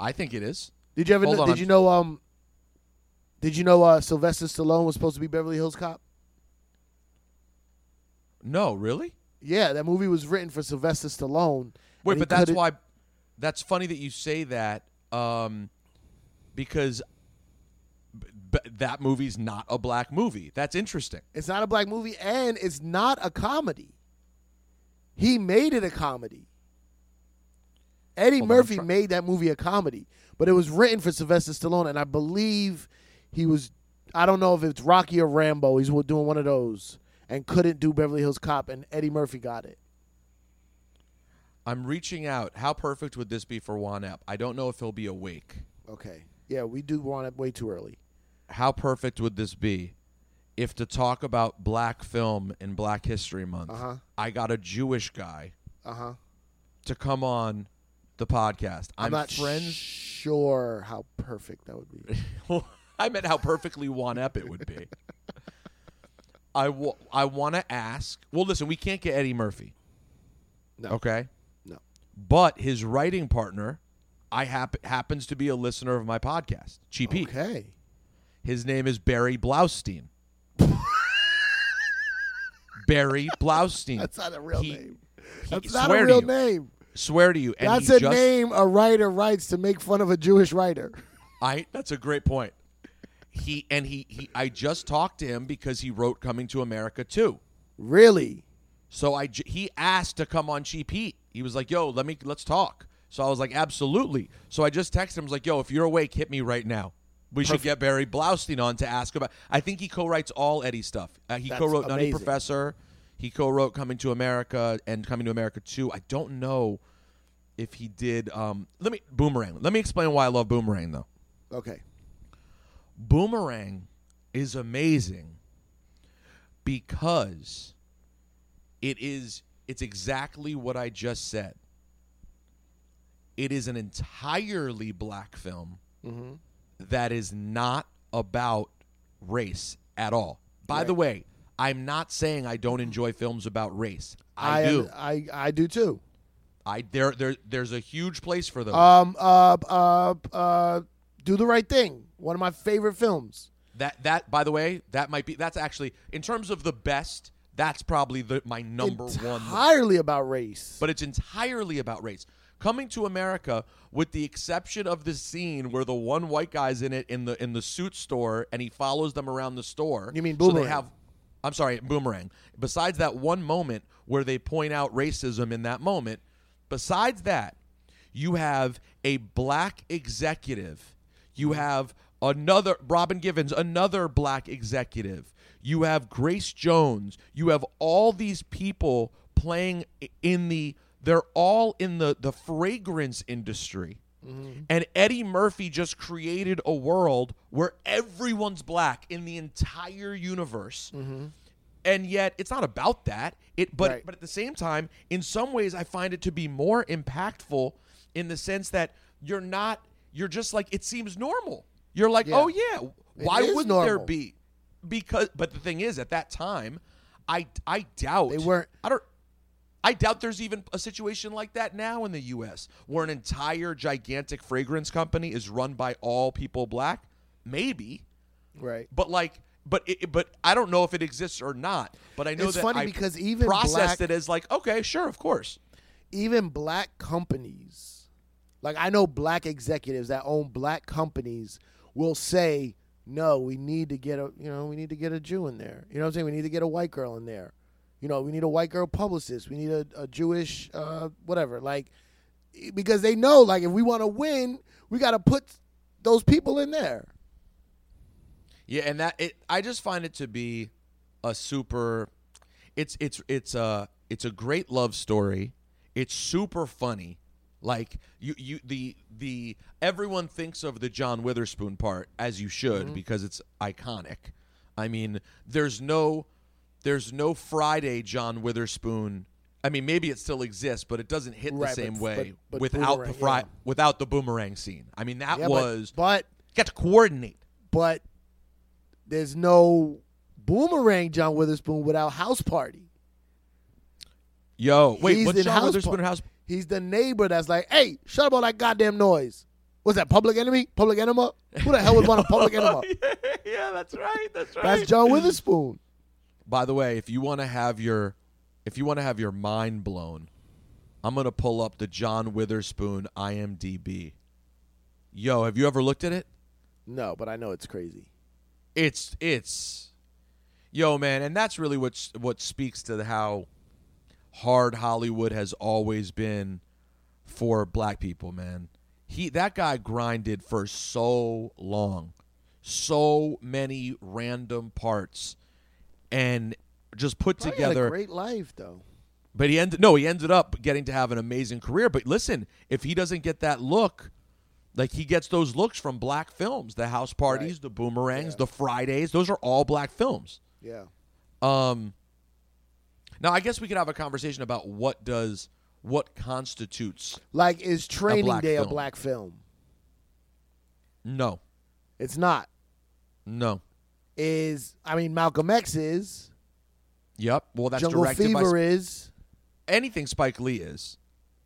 I think it is. Did you ever Hold know, on. did you know um did you know uh Sylvester Stallone was supposed to be Beverly Hills Cop? No, really. Yeah, that movie was written for Sylvester Stallone. Wait, but that's why. That's funny that you say that, um, because b- that movie's not a black movie. That's interesting. it's not a black movie and it's not a comedy. He made it a comedy. Eddie Hold on, Murphy try- made that movie a comedy, but it was written for Sylvester Stallone, and I believe he was. I don't know if it's Rocky or Rambo. He's doing one of those, and couldn't do Beverly Hills Cop, and Eddie Murphy got it. I'm reaching out. How perfect would this be for Juan Ep? I don't know if he'll be awake. Okay, yeah, we do want it way too early. How perfect would this be if to talk about black film in Black History Month, Uh-huh. I got a Jewish guy Uh huh. to come on the podcast. I'm, I'm, not friends. sure how perfect that would be. I meant how perfectly one ep it would be. I, w- I want to ask. Well, listen, we can't get Eddie Murphy. No. Okay. No. But his writing partner, I hap- happens to be a listener of my podcast, Cheap Heat. Okay. His name is Barry Blaustein. Barry Blaustein. That's not a real He- name. he- That's not a real name. Swear to you. And That's a just, name a writer writes to make fun of a Jewish writer. I that's a great point. He and he, he I just talked to him because he wrote Coming to America too. Really? So I he asked to come on Cheap Heat. He was like, "Yo, let me let's talk." So I was like, "Absolutely." So I just texted him. I was like, "Yo, if you're awake, hit me right now." We should get Barry Blaustein on to ask about. I think he co-writes all Eddie stuff. Uh, he That's co-wrote Nutty. Professor. He co-wrote Coming to America and Coming to America 2. I don't know if he did. Um, let me Boomerang. Let me explain why I love Boomerang though. Okay. Boomerang is amazing because it is it's exactly what I just said. It is an entirely black film Mm-hmm. that is not about race at all. By the way, I'm not saying I don't enjoy films about race. I, do. I I do too. I there there there's a huge place for those. Um. Uh. Uh. Uh. Do the right thing. One of my favorite films. That that by the way, that might be that's actually in terms of the best, that's probably the my number one. Entirely about race. But it's entirely about race. Coming to America, with the exception of the scene where the one white guy's in it in the in the suit store and he follows them around the store. You mean So they Boomerang. have I'm sorry, boomerang. Besides that one moment where they point out racism in that moment, besides that, you have a black executive. You have another Robin Givens, another black executive. You have Grace Jones. You have all these people playing in the they're all in the the fragrance industry. Mm-hmm. And Eddie Murphy just created a world where everyone's black in the entire universe. Mm-hmm. And yet it's not about that. It but Right. but at the same time, in some ways I find it to be more impactful in the sense that you're not you're just like it seems normal. You're like, Yeah. "Oh yeah, why wouldn't there be?" Because but the thing is at that time, I I doubt They weren't- I don't I doubt there's even a situation like that now in the U.S. where an entire gigantic fragrance company is run by all people black. Maybe, right. but like, but it, but I don't know if it exists or not. But I know It's that funny I because even processed black- it as like, okay, sure, of course. even black companies, like I know black executives that own black companies will say, "No, we need to get a, you know, we need to get a Jew in there. You know what I'm saying? We need to get a white girl in there. You know, we need a white girl publicist. We need a, a Jewish, uh, whatever. Like, because they know, like, if we want to win, we got to put those people in there. Yeah, and that it I just find it to be a super it's it's it's a it's a great love story. It's super funny. Like you you the the everyone thinks of the John Witherspoon part as you should mm-hmm. because it's iconic. I mean, there's no there's no Friday John Witherspoon. I mean, maybe it still exists, but it doesn't hit Right, the same but- way but- but without the Boomerang, fri- yeah. without the boomerang scene. I mean, that Yeah, was but got to coordinate. but there's no boomerang John Witherspoon without House Party. Yo, wait, He's what's John House Witherspoon Par- House? He's the neighbor that's like, hey, shut up all that goddamn noise. What's that, Public Enemy? Public Enema? Who the hell would want a Public Enema? yeah, that's right. That's right. That's John Witherspoon. By the way, if you want to have your if you want to have your mind blown, I'm going to pull up the John Witherspoon IMDb. Yo, have you ever looked at it? No, but I know it's crazy. It's it's Yo, man, and that's really what what speaks to how hard Hollywood has always been for black people, man. He that guy grinded for so long. So many random parts and just put Probably together a great life though. but he ended no, he ended up getting to have an amazing career. But listen, if he doesn't get that look, like he gets those looks from black films, the house parties, Right. the boomerangs, Yeah. the Fridays, those are all black films. Yeah. Um now I guess we could have a conversation about what does what constitutes Like is Training black Day film. a black film? no. It's not. No. Is I mean Malcolm X is. Yep. Well that's Jungle directed by Fever Sp- is. anything Spike Lee is.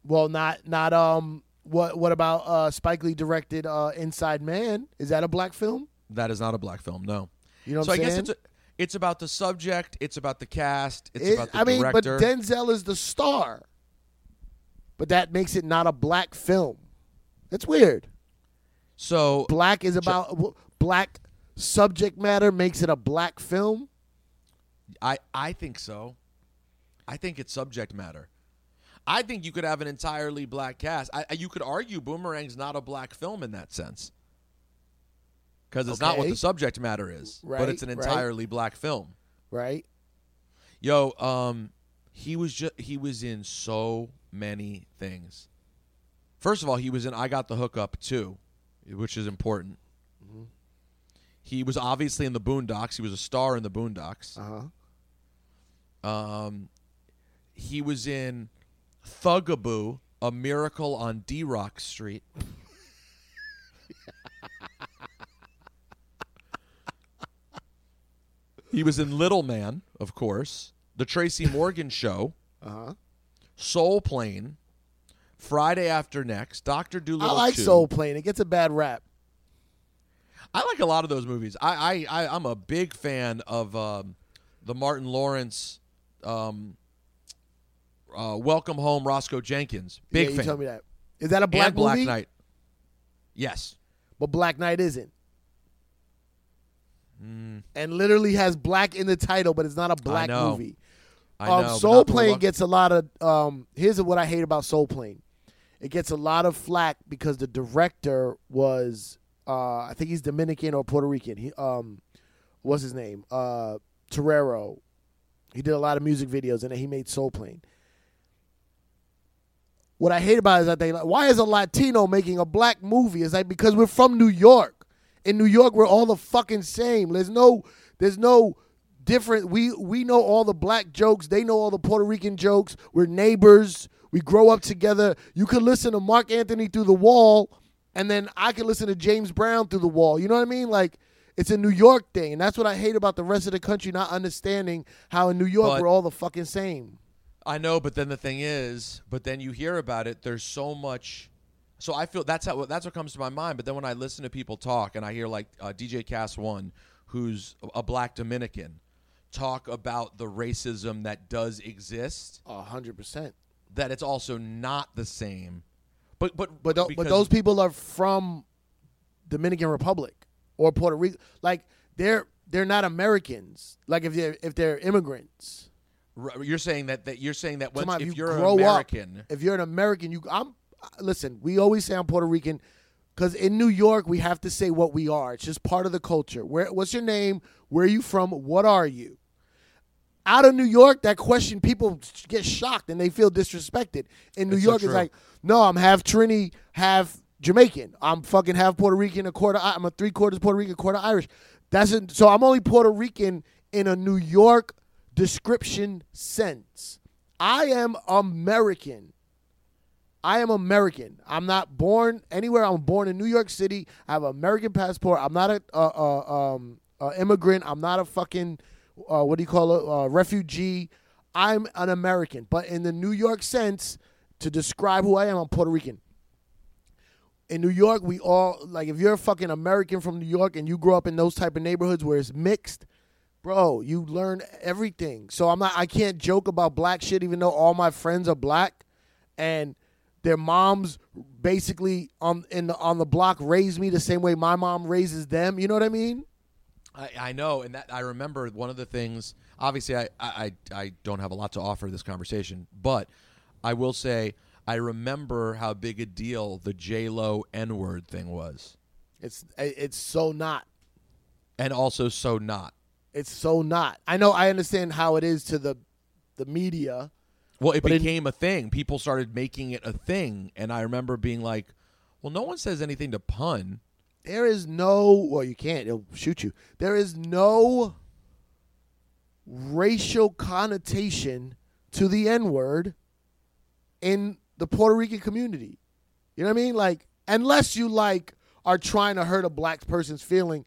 Well, not not um. What what about uh Spike Lee directed uh Inside Man? Is that a black film? That is not a black film, no. You know what so I'm I guess it's a It's about the subject. It's about the cast. It's It- about the I mean, director. but Denzel is the star. But that makes it not a black film. That's weird. so Black is about black subject matter makes it a black film. I I think so. I think it's subject matter. I think you could have an entirely black cast. I- you could argue Boomerang's not a black film in that sense. Because it's not what the subject matter is, but it's an Right, right. entirely black film. Right? Yo, um, he was just he was in so many things. First of all, he was in I Got the Hookup too, which is important. Mm-hmm. He was obviously in the Boondocks. He was a star in the Boondocks. Uh huh. Um, he was in Thugaboo, A Miracle on D Rock Street. He was in Little Man, of course, The Tracy Morgan Show, Uh huh. Soul Plane, Friday After Next, Doctor Dolittle. I like 2. Soul Plane. It gets a bad rap. I like a lot of those movies. I, I, I I'm a big fan of um, the Martin Lawrence, um, uh, Welcome Home, Roscoe Jenkins. Big yeah, you fan. tell me that. Is that a black and Black movie? Knight. Yes. But Black Knight isn't. And literally has black in the title, but it's not a black movie. I um, know. Soul Plane gets a lot of. Um, here's what I hate about Soul Plane. It gets a lot of flack because the director was, uh, I think he's Dominican or Puerto Rican. He, um, what's his name? Uh, Terrero. He did a lot of music videos and then he made Soul Plane. What I hate about it is that they like, why is a Latino making a black movie? It's like because we're from New York. In New York, we're all the fucking same. There's no, there's no different. We we know all the black jokes. They know all the Puerto Rican jokes. We're neighbors. We grow up together. You could listen to Marc Anthony through the wall, and then I could listen to James Brown through the wall. You know what I mean? Like it's a New York thing, and that's what I hate about the rest of the country not understanding how in New York But- we're all the fucking same. I know, but then the thing is, but then you hear about it. There's so much. So I feel that's how that's what comes to my mind. But then when I listen to people talk, and I hear like uh, DJ Kast One, who's a black Dominican, talk about the racism that does exist, A hundred percent. that it's also not the same. But but But tho- but those people are from Dominican Republic or Puerto Rico. Like they're they're not Americans. Like if they're if they're immigrants. You're saying that, that you're saying that once, on, if you you're grow an American, up. If you're an American, you I'm listen. We always say I'm Puerto Rican because in New York we have to say what we are. It's just part of the culture. Where what's your name? Where are you from? What are you? Out of New York, that question people get shocked and they feel disrespected. In New It's so York, it's like, no, I'm half Trini, half Jamaican. I'm fucking half Puerto Rican, a quarter. I'm a three quarters Puerto Rican, quarter Irish. That's it. So I'm only Puerto Rican in a New York description sense. I am American. I am American. I'm not born anywhere. I'm born in New York City. I have an American passport. I'm not a, a, a um a immigrant. I'm not a fucking uh, what do you call it? Uh, refugee. I'm an American. But in the New York sense, to describe who I am, I'm Puerto Rican. In New York, we all like if you're a fucking American from New York and you grow up in those type of neighborhoods where it's mixed, bro, you learn everything. So I'm not I can't joke about black shit even though all my friends are black and their moms basically on in the on the block raised me the same way my mom raises them. You know what I mean? I, I know, and that I remember one of the things. Obviously, I, I I don't have a lot to offer this conversation, but I will say I remember how big a deal the J Lo N word thing was, It's it's so not. and also so not. It's so not. I know I understand how it is to the the media. Well, it But it- became a thing. People started making it a thing, and I remember being like, "Well, no one says anything to pun." There is no well, you can't. It'll shoot you. There is no racial connotation to the N word in the Puerto Rican community. You know what I mean? Like, unless you like are trying to hurt a black person's feeling,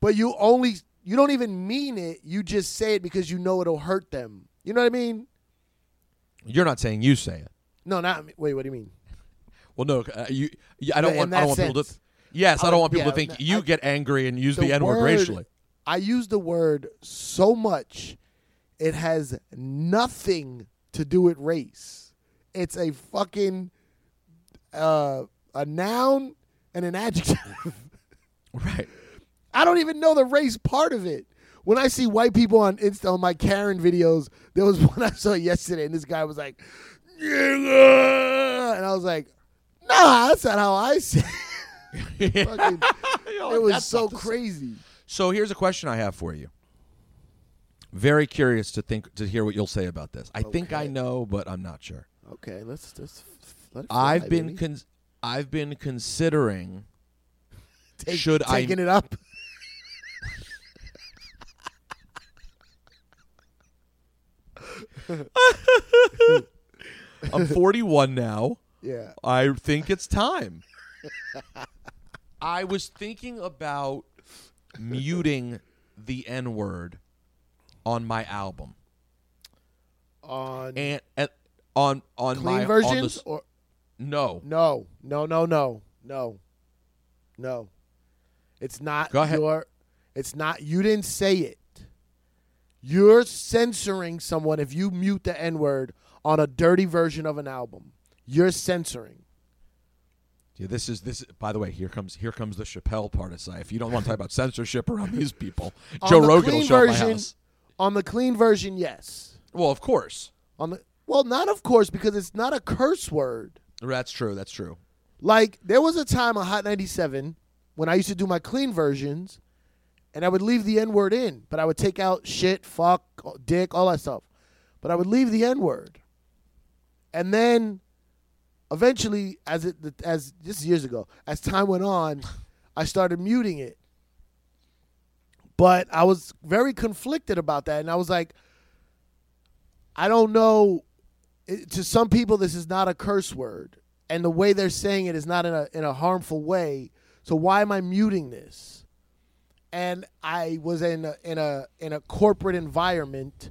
but you only you don't even mean it. You just say it because you know it'll hurt them. You know what I mean? You're not saying you say it. No, not wait. What do you mean? Well, no, uh, you. you- I don't In want. I that don't want people sense. to. Yes, I don't want people yeah, to think no, you I- get angry and use the, N word word- racially. I use the word so much, it has nothing to do with race. It's a fucking uh, a noun and an adjective. Right. I don't even know the race part of it. When I see white people on Insta on my Karen videos, there was one I saw yesterday, and this guy was like, "Nigga," and I was like, "Nah, that's not how I say." It, Fucking- it was so crazy. So here's a question I have for you. Very curious to think to hear what you'll say about this. I think I know, but I'm not sure. Okay, let's just let I've been con- I've been considering Take- should I- taking it up. I'm 41 now. Yeah. I think it's time. I was thinking about muting the N word on my album On and, and on on clean my on the versions or no. no, no, no, no, no, no. It's not Go ahead. your. It's not. You didn't say it. You're censoring someone if you mute the N word on a dirty version of an album. You're censoring. Yeah, this is this. By the way, here comes here comes the Chappelle part of If you don't want to talk about censorship around these people, Joe the Rogan will show up at my version- house. On the clean version, yes. Well, of course, On the well, not of course because it's not a curse word. that's true. That's true. Like there was a time on Hot 97 when I used to do my clean versions and I would leave the N word in, but I would take out shit, fuck, dick, all that stuff. But I would leave the N word. And then eventually as it as this is years ago, as time went on, I started muting it. But I was very conflicted about that and I was like I don't know it, to some people this is not a curse word and the way they're saying it is not in a in a harmful way. So why am I muting this? And I was in a, in a in a corporate environment.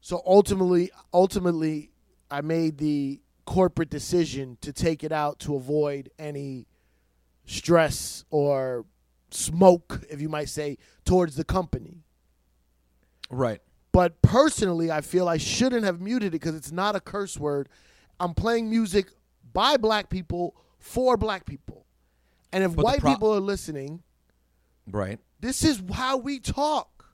So ultimately ultimately I made the corporate decision to take it out to avoid any stress or smoke, if you might say, towards the company. Right. But personally, I feel I shouldn't have muted it because it's not a curse word. I'm playing music by black people for black people. And if But white pro- people are listening, Right. This is how we talk.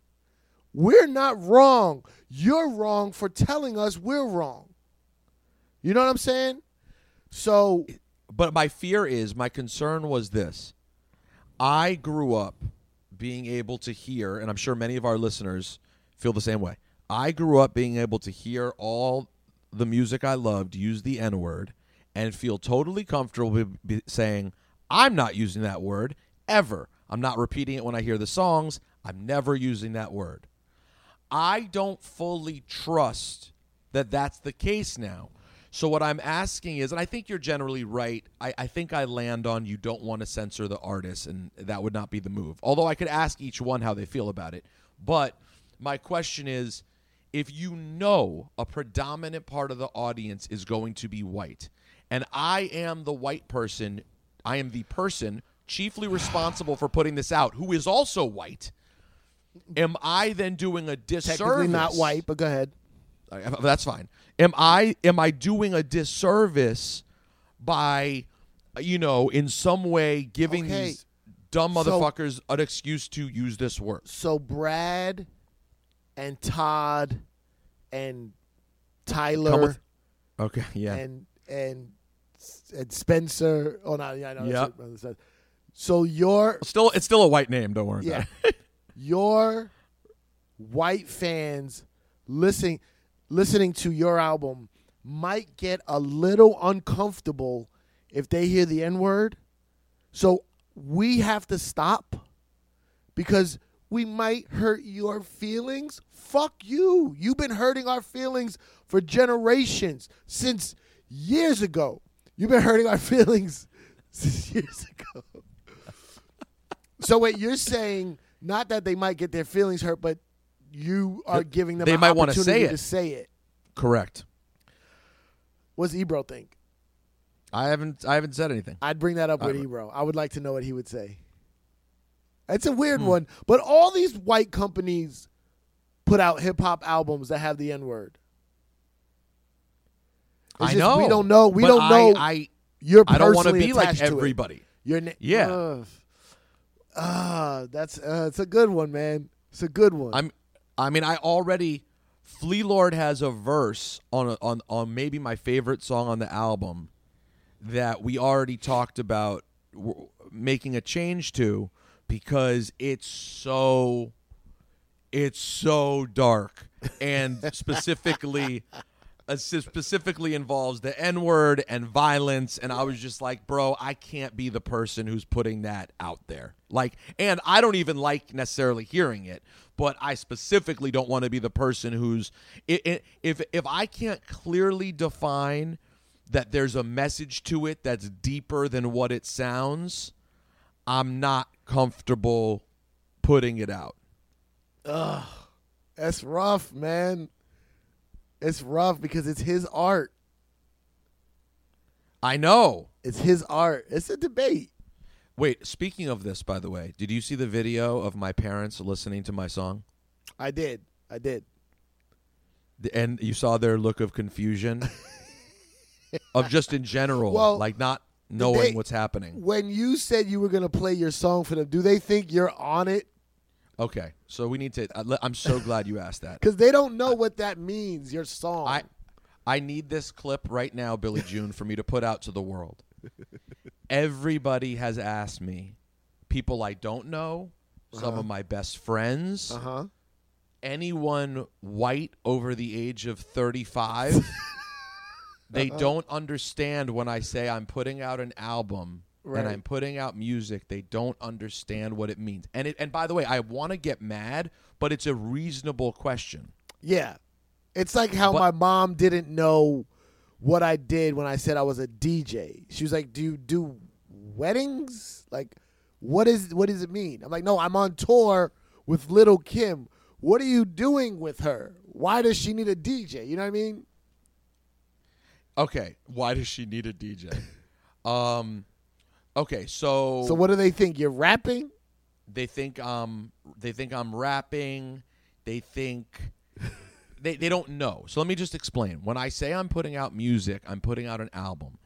We're not wrong. You're wrong for telling us we're wrong. You know what I'm saying? So, But my fear is, my concern was this. I grew up being able to hear, and I'm sure many of our listeners feel the same way. I grew up being able to hear all the music I loved use the N word and feel totally comfortable saying, I'm not using that word ever. I'm not repeating it when I hear the songs. I'm never using that word. I don't fully trust that that's the case now. So what I'm asking is, and I think you're generally right. I, I think I land on you don't want to censor the artist, and that would not be the move. Although I could ask each one how they feel about it. But my question is, if you know a predominant part of the audience is going to be white, and I am the white person, I am the person chiefly responsible for putting this out, who is also white. Am I then doing a disservice? technically not white, but go ahead. That's fine. Am I am I doing a disservice by, you know, in some way giving Okay. these dumb So- motherfuckers an excuse to use this word? So Brad and Todd and Tyler with- Okay, yeah, and and and Spencer. Oh no, yeah, I know. Yep. So your still it's still a white name. Don't worry. yeah, your white fans listening listening to your album might get a little uncomfortable if they hear the N word. So we have to stop because we might hurt your feelings. Fuck you. You've been hurting our feelings for generations since years ago. You've been hurting our feelings since years ago. So wait, you're saying not that they might get their feelings hurt, but you are giving them they might wanna opportunity say it. to say it. Correct. What's Ebro think? I haven't I haven't said anything. I'd bring that up with Uh, Ebro. I would like to know what he would say. It's a weird Hmm. one. But all these white companies put out hip hop albums that have the N word. I just know. we don't know- we don't know I You're I, I don't want to be like to everybody. Your na- Yeah. Ugh. Ah, that's uh, it's a good one, man. It's a good one. I'm. I mean, I already. Flee Lord has a verse on a, on on maybe my favorite song on the album that we already talked about w- making a change to because it's so it's so dark and specifically uh, specifically involves the N word and violence. And I was just like, bro, I can't be the person who's putting that out there. Like, and I don't even like necessarily hearing it, but I specifically don't want to be the person who's i i if if I can't clearly define that there's a message to it that's deeper than what it sounds, I'm not comfortable putting it out. Ugh, that's rough, man. It's rough because it's his art. I know. It's his art. It's a debate. Wait, speaking of this, by the way, did you see the video of my parents listening to my song? I did. I did. And you saw their look of confusion? of just in general, Well, like not knowing they- what's happening. When you said you were going to play your song for them, do they think you're on it? Okay, so we need to. Le- I'm so glad you asked that. Because they don't know what that means, your song. I, I need this clip right now, Billy June, for me to put out to the world. Everybody has asked me, people I don't know, some of my best friends, uh huh. anyone white over the age of 35 they Uh-huh. don't understand when i say i'm putting out an album Right. and i'm putting out music they don't understand what it means and it, and by the way i want to get mad but it's a reasonable question Yeah. It's like how But- my mom didn't know what I did when I said I was a DJ. She was like, "Do you do weddings? Like what is what does it mean?" I'm like, "No, I'm on tour with Lil Kim. What are you doing with her? Why does she need a DJ?" You know what I mean? okay why does she need a dj um okay so So what do they think? You're rapping? they think um they think I'm rapping. They think they they don't know. So let me just explain. When I say I'm putting out music, I'm putting out an album.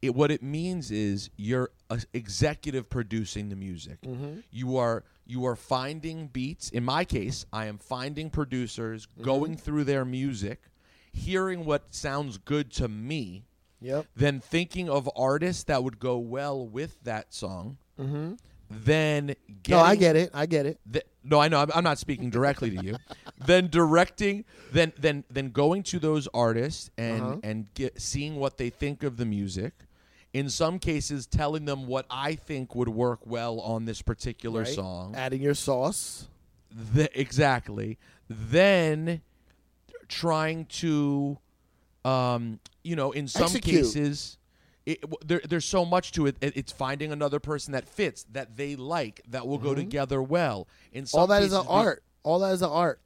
It what it means is you're uh, executive producing the music. You are you are finding beats. In my case, I am finding producers, going through their music, hearing what sounds good to me, Yep. then thinking of artists that would go well with that song. Mhm. Then getting No, I get it. I get it. Th- no, I know. I'm, I'm not speaking directly to you. then directing, then then then going to those artists and Uh-huh. and get, seeing what they think of the music. In some cases, telling them what I think would work well on this particular Right? song. Adding your sauce. The, exactly. Then trying to, um, you know, in some Execute. cases, it, there, there's so much to it. It- It's finding another person that fits, that they like, that will go together well. In some Mm-hmm. All that is cases, an being- art. All that is an art.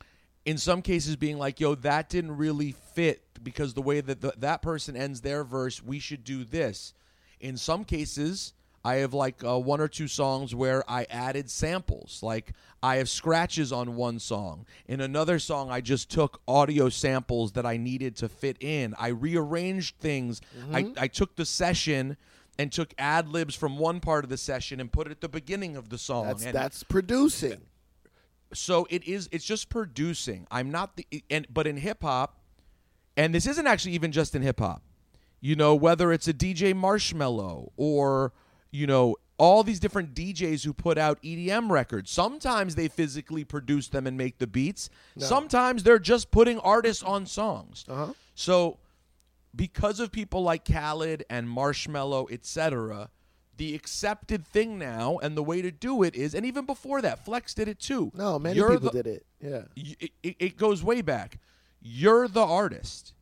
in some cases being like, yo, that didn't really fit because the way that the, that person ends their verse, we should do this. In some cases, I have like uh, one or two songs where I added samples. Like I have scratches on one song. In another song, I just took audio samples that I needed to fit in. I rearranged things. I, I took the session and took ad libs from one part of the session and put it at the beginning of the song. That's and that's producing. so it is it's just producing i'm not the and but in hip hop and this isn't actually even just in hip hop you know whether it's a dj Marshmello or you know all these different DJs who put out EDM records. Sometimes they physically produce them and make the beats. Sometimes they're just putting artists on songs. Uh-huh. So because of people like Khaled and Marshmello, etc., the accepted thing now and the way to do it is, and even before that, Flex did it too. No, many You're people the- did it. Yeah. it, it goes way back. You're the artist.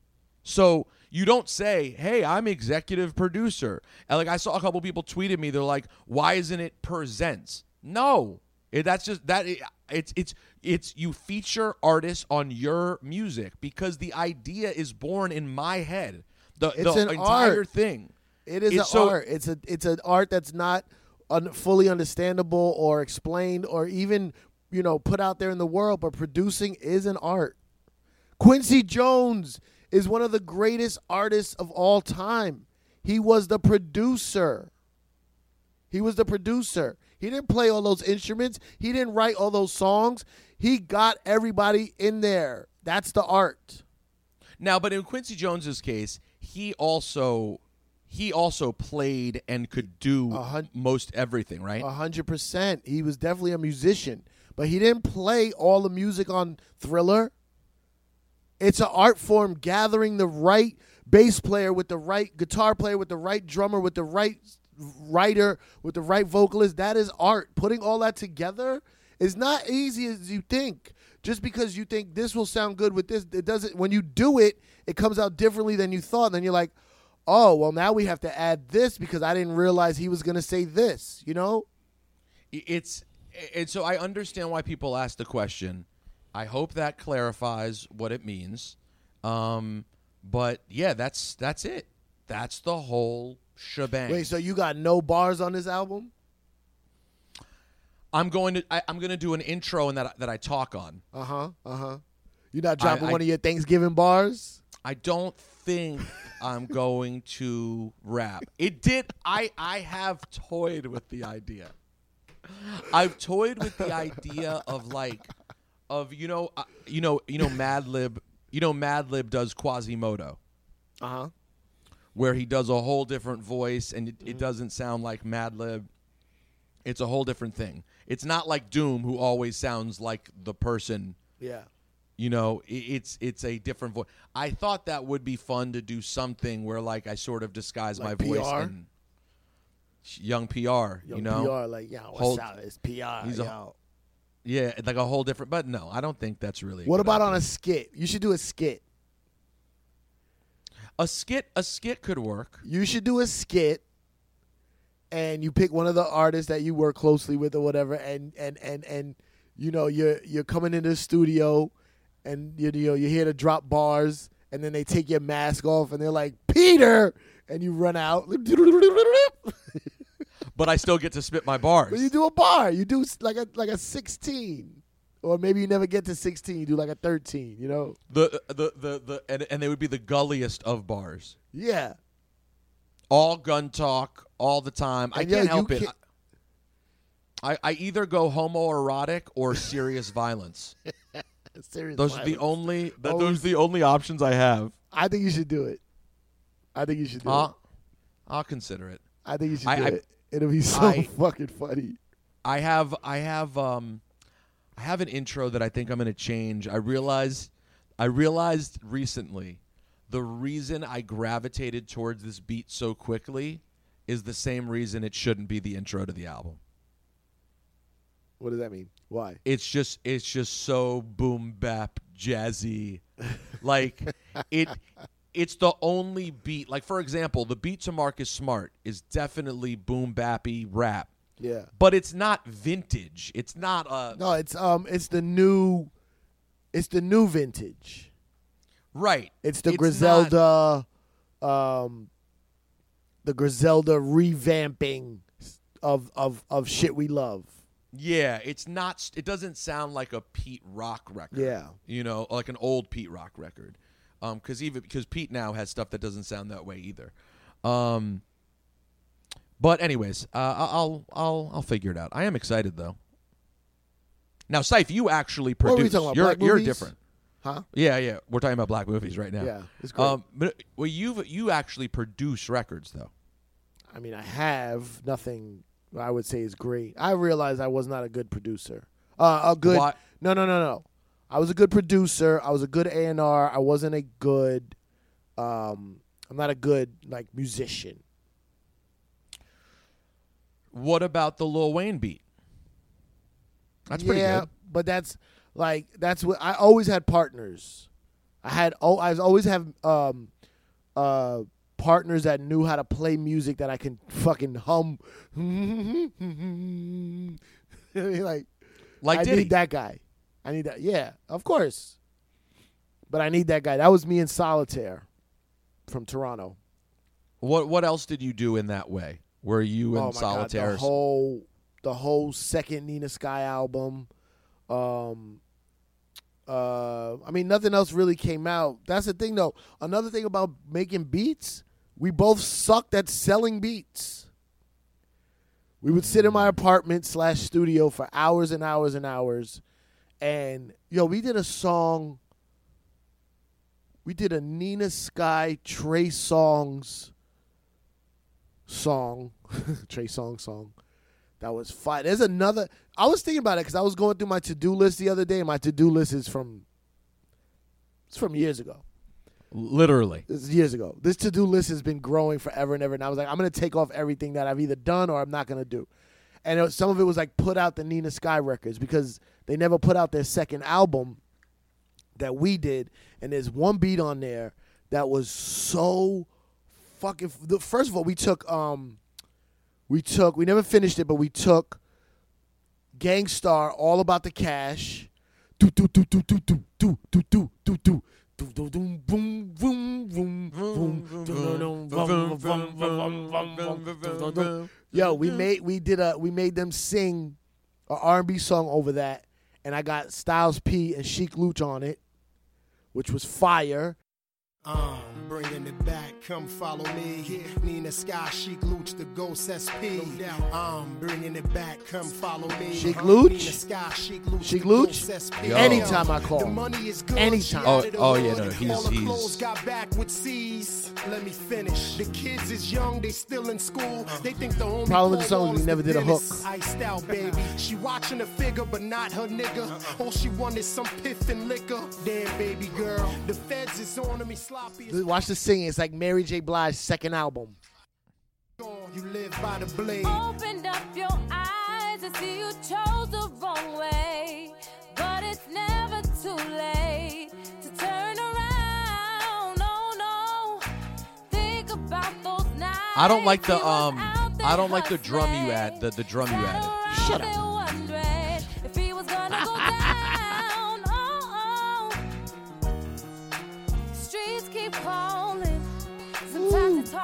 So you don't say, "Hey, I'm executive producer." And like I saw a couple people tweeted me, they're like, "Why isn't it presents?" No, it, that's just that. It, it's it's it's you feature artists on your music because the idea is born in my head. The It's the an entire art. thing. It is It's an so- art. It's a it's an art that's not un- fully understandable or explained or even you know put out there in the world. But producing is an art. Quincy Jones is one of the greatest artists of all time. He was the producer. He was the producer. He didn't play all those instruments. He didn't write all those songs. He got everybody in there. That's the art. Now, but in Quincy Jones's case, he also he also played and could do hun- most everything, right? A hundred percent. He was definitely a musician, but he didn't play all the music on Thriller. It's an art form gathering the right bass player with the right guitar player with the right drummer with the right writer with the right vocalist. That is art. Putting all that together is not easy as you think. Just because you think this will sound good with this, it doesn't. When you do it, it comes out differently than you thought. And then you're like, oh, well, now we have to add this because I didn't realize he was going to say this. You know? it's and so I understand why people ask the question. I hope that clarifies what it means. Um, but yeah, that's that's it. That's the whole shebang. Wait, so you got no bars on this album? I'm going to I, I'm going to do an intro and that that I talk on. Uh huh. Uh huh. You're not dropping I- one of your Thanksgiving bars? I don't think I'm going to rap. It did. I I have toyed with the idea. I've toyed with the idea of like, of you know, uh, you know, you know, Madlib. You know, Madlib does Quasimoto, Uh huh. where he does a whole different voice, and it, it doesn't sound like Madlib. It's a whole different thing. It's not like Doom, who always sounds like the person Yeah. you know i- it's it's a different voice i thought that would be fun to do something where like i sort of disguise Like my voice PR? in young pr Yo, you know PR, like, yo, what's Hold- up? It's PR. He's a- yo. Yeah like a whole different but no i don't think that's really What about on a skit? You should do a skit. a skit a skit could work You should do a skit, and you pick one of the artists that you work closely with or whatever, and and and and you know you're you're coming into the studio, and you you know you're here to drop bars, and then they take your mask off, and they're like Peter, and you run out. but i still get to spit my bars But you do a bar. You do like a like a sixteen, or maybe you never get to sixteen. You do like a thirteen. You know? the uh, the the, the and, and they would be the gulliest of bars Yeah. all gun talk all the time i And yeah, can't help it can't- I, I either go homoerotic or serious violence. Serious Those are the only that, Always- oh, those are the only options I have. I think you should do it. I think you should do it. I'll, I'll consider it. I think you should I- do I- it. It'll be so I- fucking funny. I have I have um I have an intro that I think I'm going to change. I realized I realized recently the reason I gravitated towards this beat so quickly is the same reason it shouldn't be the intro to the album. What does that mean? Why? It's just it's just so boom bap jazzy. like it it's the only beat. Like for example, the beat to Marcus Smart is definitely boom bappy rap. Yeah. But it's not vintage. It's not a No, it's um, it's the new, it's the new vintage. right. It's the not- Griselda, um, the Griselda revamping of of of shit we love. Yeah, it's not. It doesn't sound like a Pete Rock record. Yeah. you know, like an old Pete Rock record. Um, because even because Pete now has stuff that doesn't sound that way either. Um, but anyways, uh, I'll I'll I'll figure it out. I am excited though. Now, Ciph, you actually produce. What were we talking about, You're black you're movies? different. Huh? Yeah, yeah. We're talking about black movies right now. Yeah, it's great. Um, but well, you you actually produce records though. I mean, I have nothing. I would say is great. I realized I was not a good producer. Uh, a good. Why- No, no, no, no. I was a good producer. I was a good A and R. I wasn't a good. Um, I'm not a good like musician. What about the Lil Wayne beat? That's pretty yeah, good. but that's like that's what I always had partners. I had oh I always have um uh partners that knew how to play music that I can fucking hum. like Like I Diddy. need that guy. I need that. Yeah, of course. But I need that guy. That was me in solitaire from Toronto. What what else did you do in that way? Were you in oh my Solitaire? God, the whole the whole second Nina Sky album. Um, uh, I mean, nothing else really came out. That's the thing, though. Another thing about making beats, we both sucked at selling beats. We would sit in my apartment slash studio for hours and hours and hours, and yo, we did a song. We did a Nina Sky Trey Songz song, Trey Song song. That was fine. There's another. I was thinking about it because I was going through my to do list the other day. My to do list is from. It's from years ago. Literally. This is years ago. This to do list has been growing forever and ever. And I was like, I'm gonna take off everything that I've either done or I'm not gonna do. And was, some of it was like put out the Nina Sky records because they never put out their second album that we did. And there's one beat on there that was so fucking. The, first of all, we took um, we took we never finished it, but we took Gang Starr, All About the Cash. Do do do do do do do do do do do. Yo, we made we did a we made them sing a R&B song over that, and I got Styles P and Sheek Louch on it, which was fire. Um, bringing it back, come follow me. Yeah. Nina Sky, Sheek Louch, the Ghost SP. No doubt. Um, bringing it back, come follow me. Chic Uh, Luch? Nina Sky, Sheek Louch, Chic the Luch? Ghost SP. Yo. Anytime I call. The money is good. Anytime. Oh, out of the oh, yeah, no, he's- All the he's- clothes got back with C's. Let me finish. The kids is young, they still in school. They think the only Problem with the four song is we never did a hook. Iced out, baby. She watching the figure, but not her nigga. All she want is some piff and liquor. Damn, baby girl. The feds is on me sloppy. Watch the singing. It's like Mary J. Blige's second album. You live by the blade. Opened up your eyes and see you chose the wrong way. But it's never too late to turn around. Oh no. Think about those nights. I don't like the um. I don't like the drum you add. The the drum you added. Shut there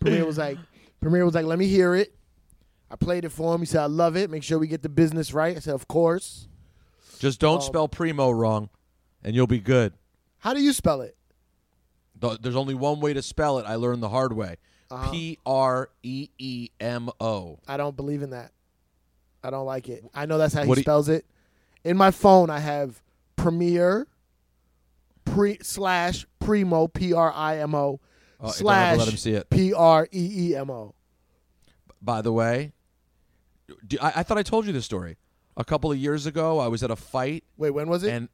Premier was like, Premier was like, let me hear it. I played it for him. He said, I love it. Make sure we get the business right. I said, of course. Just don't Um, spell primo wrong, and you'll be good. How do you spell it? There's only one way to spell it. I learned the hard way. Uh-huh. P R E E M O. I don't believe in that. I don't like it. I know that's how What he do you- spells it. In my phone, I have Premier pre slash Primo P R I M O Oh, don't slash let him see it. P R E E M O. By the way, do, I, I thought I told you this story. A couple of years ago, I was at a fight, Wait, when was it? and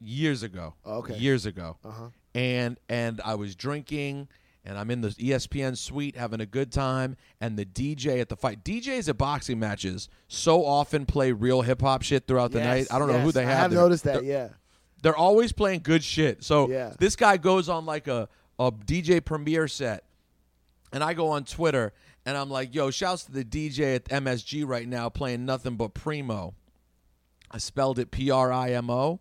years ago, Oh, okay. years ago, Uh-huh. and and I was drinking, and I'm in the ESPN suite having a good time, and the DJ at the fight, DJs at boxing matches so often play real hip hop shit throughout the Yes, night. I don't know who yes. they have. I have there. noticed that. They're- Yeah. they're always playing good shit. So Yeah. this guy goes on like a, a DJ Premier set, and I go on Twitter and I'm like, yo, shouts to the DJ at MSG right now playing nothing but Primo. I spelled it P R I M O.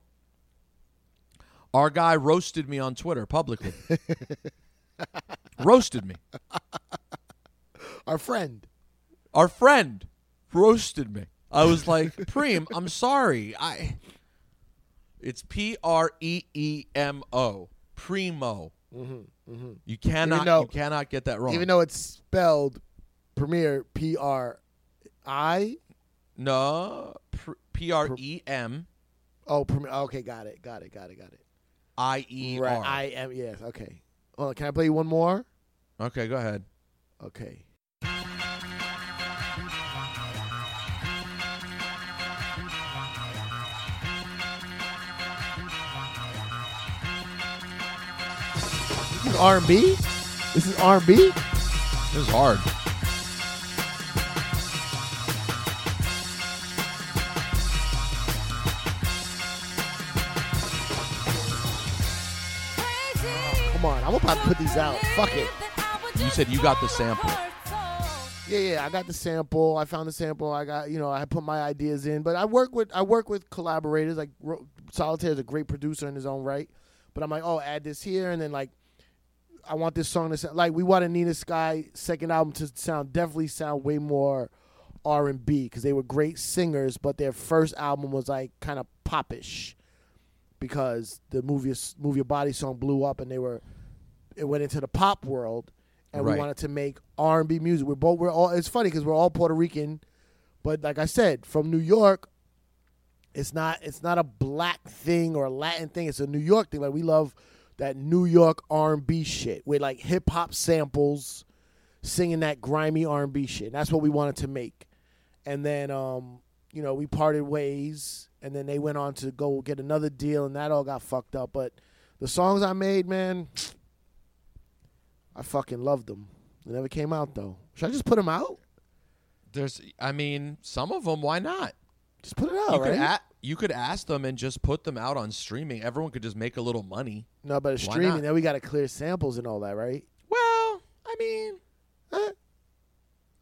Our guy roasted me on Twitter publicly. roasted me. Our friend. Our friend roasted me. I was like, Preem, I'm sorry. I it's P R E E M O. Primo. Mm-hmm, mm-hmm. You cannot though- you cannot get that wrong. Even though it's spelled Premiere P R I. no, P R E M Oh, Premiere. Okay, got it. Got it. Got it. Got it. I E Right. R. I. Yes. Okay. Oh, can I play you one more? Okay, go ahead. Okay. is R&B. This is R&B. This is hard. Come on, I'm about to put these out. Fuck it. You said you got the sample. Yeah, yeah, I got the sample. I found the sample. I got, you know, I put my ideas in. But I work with, I work with collaborators. Like Solitaire is a great producer in his own right. But I'm like, oh, add this here, and then like I want this song to sound like we wanted Nina Sky second album to sound definitely sound way more R and B because they were great singers, but their first album was like kind of popish because the movie Move Your Body song blew up and they were it went into the pop world and we wanted to make R and B music. We're both we're all it's funny because we're all Puerto Rican, but like I said, from New York, it's not it's not a black thing or a Latin thing. It's a New York thing. Like we love that New York R and B shit with like hip hop samples, singing that grimy R and B shit. And that's what we wanted to make. And then um, you know, we parted ways and then they went on to go get another deal and that all got fucked up. But the songs I made, man, I fucking loved them. They never came out though. Should I just put them out? There's, I mean, some of them. Why not? Just put it out, you right? could a- you could ask them and just put them out on streaming. Everyone could just make a little money. no, but it's Why streaming. not? Then we got to clear samples and all that, right? Well, I mean, eh,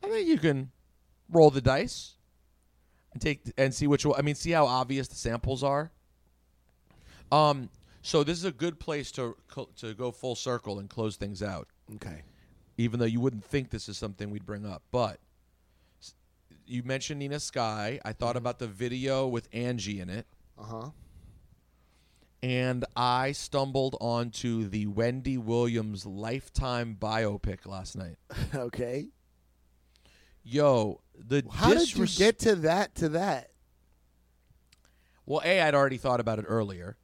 I think you can roll the dice and take and see which. I mean, see how obvious the samples are. Um, so this is a good place to to go full circle and close things out. Okay. even though you wouldn't think this is something we'd bring up. But you mentioned Nina Sky. I thought about the video with Angie in it, Uh huh. and I stumbled onto the Wendy Williams Lifetime biopic last night. okay. Yo, the How did you disres- get to that? To that? Well, a I'd already thought about it earlier.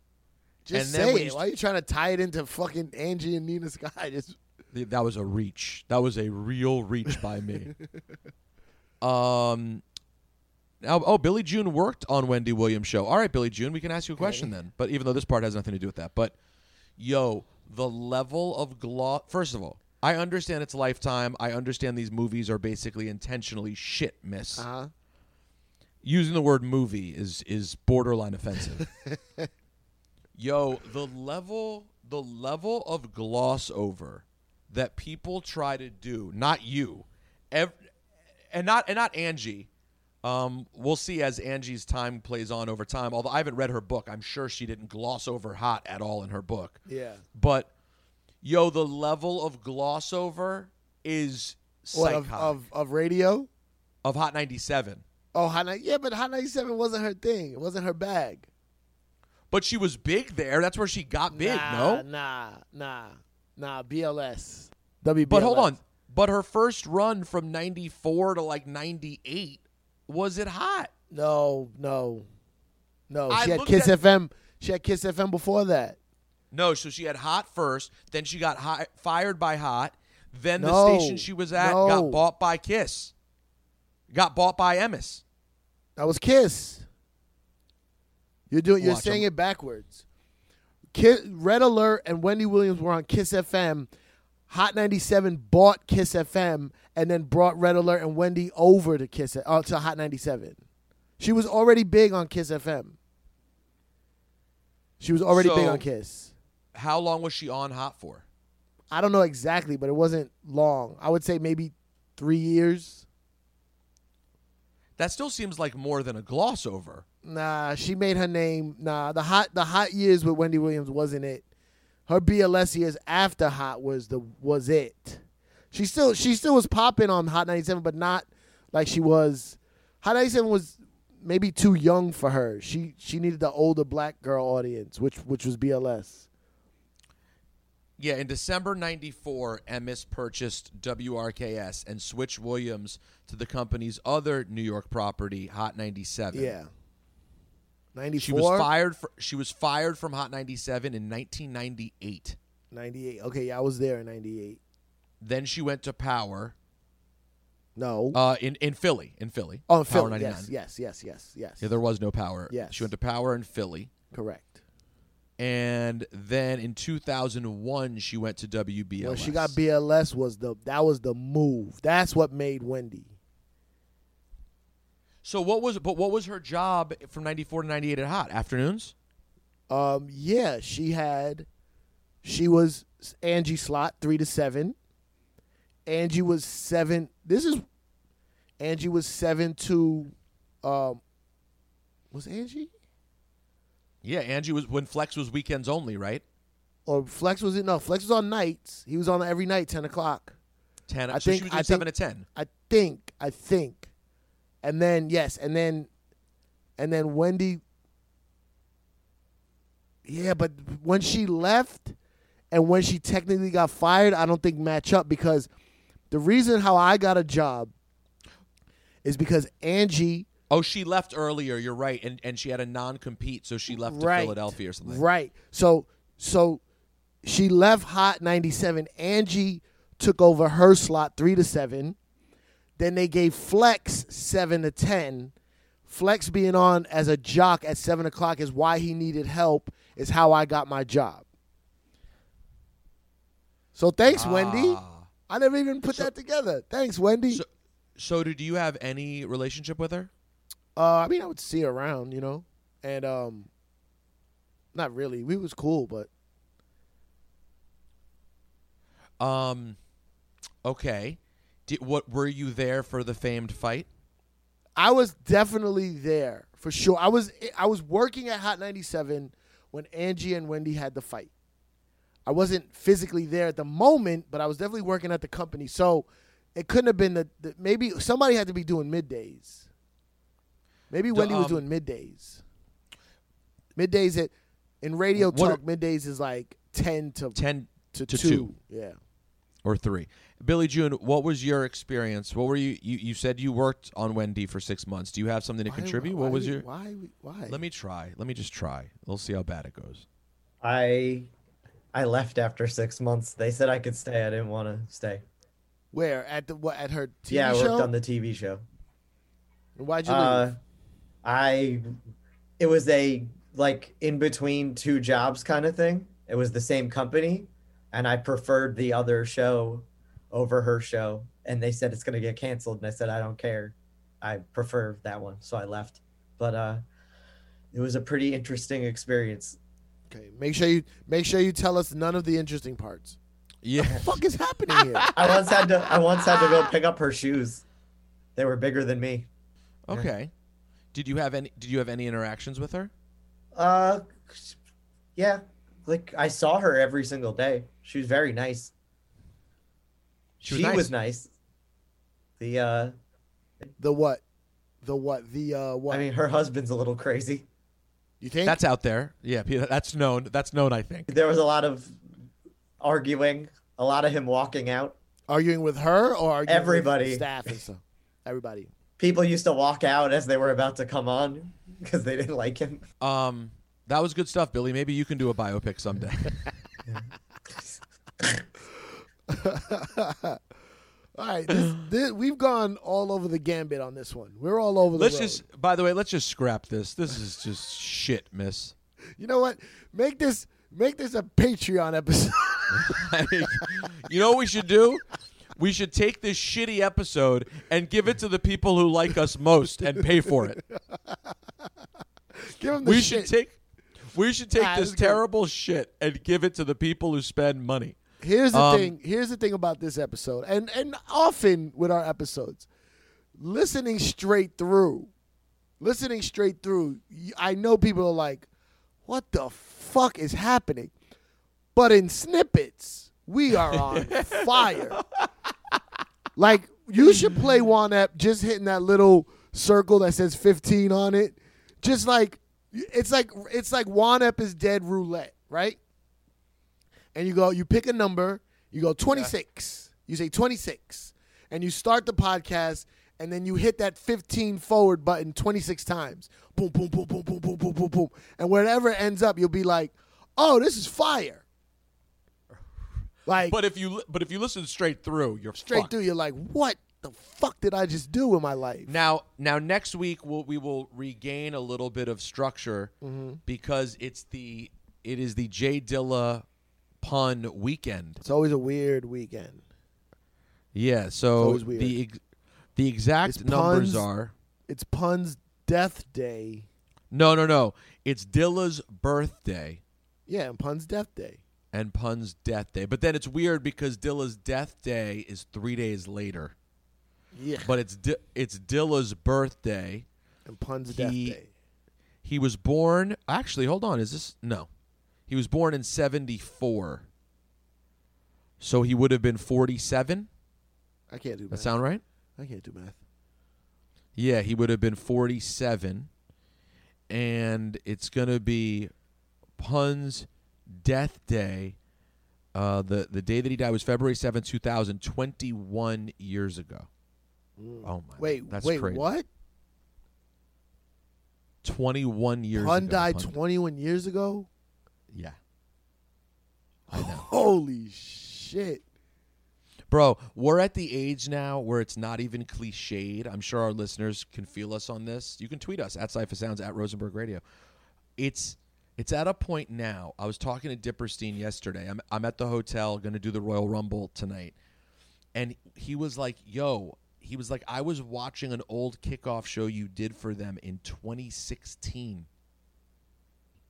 Just And then say when it. you Why are you trying to tie it into fucking Angie and Nina Sky? Just Th- That was a reach. That was a real reach by me. Um. Now, oh, Billy June worked on Wendy Williams' show. All right, Billy June, we can ask you a question then. But even though this part has nothing to do with that, but yo, the level of gloss. First of all, I understand it's Lifetime. I understand these movies are basically intentionally shit, miss. uh huh. Using the word movie is is borderline offensive. Yo, the level the level of gloss over that people try to do, not you, ev- and not and not Angie. Um, we'll see as Angie's time plays on over time. Although I haven't read her book, I'm sure she didn't gloss over hot at all in her book. Yeah. But yo, the level of gloss over is What of, of of radio? of Hot 97. Oh, Hot 90, yeah, but Hot 97 wasn't her thing. It wasn't her bag. But she was big there. That's where she got big, nah, no? Nah, nah, nah. BLS. WBLS. But hold on. But her first run from 94 to like 98 was it hot? No, no, no. I She had Kiss at- FM. She had Kiss FM before that. No, so she had hot first, then she got hi- fired by hot, then No, the station she was at no. got bought by Kiss. Got bought by Emmis. That was Kiss. You're doing. You're Watch, saying it backwards. Kiss, Red Alert and Wendy Williams were on Kiss FM. Hot 97 bought Kiss FM and then brought Red Alert and Wendy over to Kiss uh, to Hot 97. She was already big on Kiss FM. She was already big on Kiss. How long was she on hot for? I don't know exactly, but it wasn't long. I would say maybe three years. That still seems like more than a gloss over. Nah, she made her name. Nah, the hot the hot years with Wendy Williams wasn't it. Her BLS years after Hot was the was it. She still she still was popping on Hot 97, but not like she was. Hot 97 was maybe too young for her. She she needed the older black girl audience, which which was BLS. Yeah, in December 94, Emmis purchased WRKS and switched Williams to the company's other New York property, Hot 97. Yeah. 94 She was fired for, she was fired from Hot 97 in 1998. 98. Okay, yeah, I was there in 98. Then she went to Power No. uh, in in Philly, in Philly. oh, Power Philly. 99. Yes, yes, yes, yes, yes. Yeah, there was no Power. Yes. She went to Power in Philly. Correct. And then in 2001 she went to WBLS. When she got BLS was the that was the move. That's what made Wendy. So what was but what was her job from 94 to 98 at Hot? Afternoons? Um, yeah, she had She was Angie slot three to seven. Angie was seven. This is Angie was seven to. Um, was Angie Yeah, Angie was when Flex was weekends only, right? or Flex was it? No, Flex was on nights. He was on every night, ten o'clock. Ten. I so think- she was I doing think- seven to ten. I think. I think. And then yes, and then, and then Wendy. Yeah, but when she left, and when she technically got fired, I don't think match up because the reason how I got a job is because Angie. Oh, she left earlier. You're right, and and she had a non compete, so she left to Philadelphia or something. Right. So so she left Hot 97. Angie took over her slot 3 to 7. Then they gave Flex 7 to 10. Flex being on as a jock at 7 o'clock is why he needed help, is how I got my job. So thanks, Wendy. Ah. I never even put that together. Thanks, Wendy. So, so did you have any relationship with her? Uh, I mean, I would see her around, you know, and um, not really. We was cool, but Um, okay. Did, what were you there for the famed fight? I was definitely there for sure. I was I was working at Hot 97 when Angie and Wendy had the fight. I wasn't physically there at the moment, but I was definitely working at the company. So it couldn't have been the, the maybe somebody had to be doing middays. Maybe Wendy was um, doing middays. Middays at in radio talk, middays is like 10 to Ten to, to 2. two. Yeah. or three. Billy June, what was your experience? What were you, you? You said you worked on Wendy for six months. Do you have something to Why- contribute? why what was your? why why? Let me try. Let me just try. We'll see how bad it goes. I I left after six months. They said I could stay. I didn't want to stay. Where at the what at her TV show? yeah, I worked show? on the TV show. Why'd you leave? Uh, I it was a like in between two jobs kind of thing. It was the same company, and I preferred the other show over her show. And they said it's gonna get canceled, and I said I don't care. I prefer that one, so I left. But uh, it was a pretty interesting experience. Okay, make sure you make sure you tell us none of the interesting parts. Yeah. What the fuck is happening here? I once had to I once had to go pick up her shoes. They were bigger than me. Okay. Did you have any? Did you have any interactions with her? Uh, yeah. Like I saw her every single day. She was very nice. She She, was was, nice. nice. The uh, The what? The what? The uh what? I mean, her husband's a little crazy. you think That's out there. Yeah, that's known. That's known. I think. There was a lot of arguing, a lot of him walking out. arguing with her or arguing Everybody. with staff and stuff? Everybody. People used to walk out as they were about to come on because they didn't like him. Um, that was good stuff, Billy. Maybe you can do a biopic someday. All right, this, this, we've gone all over the gambit on this one. We're all over the let's road. just. By the way, let's just scrap this. This is just shit, Miss. You know what? Make this make this a Patreon episode. you know what we should do? We should take this shitty episode and give it to the people who like us most and pay for it. Give them the We shit. should take we should take Ah, this this is good. terrible shit and give it to the people who spend money. Here's the Um, thing. Here's the thing about this episode, and and often with our episodes, listening straight through, listening straight through. I know people are like, "What the fuck is happening?" But in snippets, we are on fire. Like you should play Juan Ep, just hitting that little circle that says 15 on it. Just like it's like it's like Juan Ep is dead roulette, right? And you go, you pick a number, you go 26. You say 26. And you start the podcast, and then you hit that 15 forward button 26 times. Boom, boom, boom, boom, boom, boom, boom, boom, boom. And wherever it ends up, you'll be like, oh, this is fire. Like, But if you but if you listen straight through, you're straight fucked. through, you're like, what the fuck did I just do in my life? Now, now next week we'll, we will regain a little bit of structure Mm-hmm. because it's the it is the J Dilla pun weekend. It's always a weird weekend. Yeah, so the ex- the exact It's numbers puns. are It's Pun's death day. no, no, no. It's Dilla's birthday, Yeah, and Pun's death day. and Pun's death day. But then it's weird because Dilla's death day is three days later. Yeah. But it's Di- it's Dilla's birthday. and Pun's death day. He was born. Actually, hold on. Is this no? He was born in seventy four. So he would have been forty seven. I can't do math. That sound right? I can't do math. Yeah, he would have been 47. And it's going to be Pun's death day. Uh, the, the day that he died was February seventh, two 2021 years ago. Oh, my. Wait, that's wait, crazy. what? 21 years Pun ago. died Pun- 21 years ago? Yeah. I know. Holy shit. Bro, we're at the age now where it's not even cliched. I'm sure our listeners can feel us on this. You can tweet us at Cipha Sounds at Rosenberg Radio. It's it's at a point now. I was talking to Dipperstein yesterday. I'm I'm at the hotel going to do the Royal Rumble tonight. And he was like, "Yo, he was like I was watching an old kickoff show you did for them in 2016.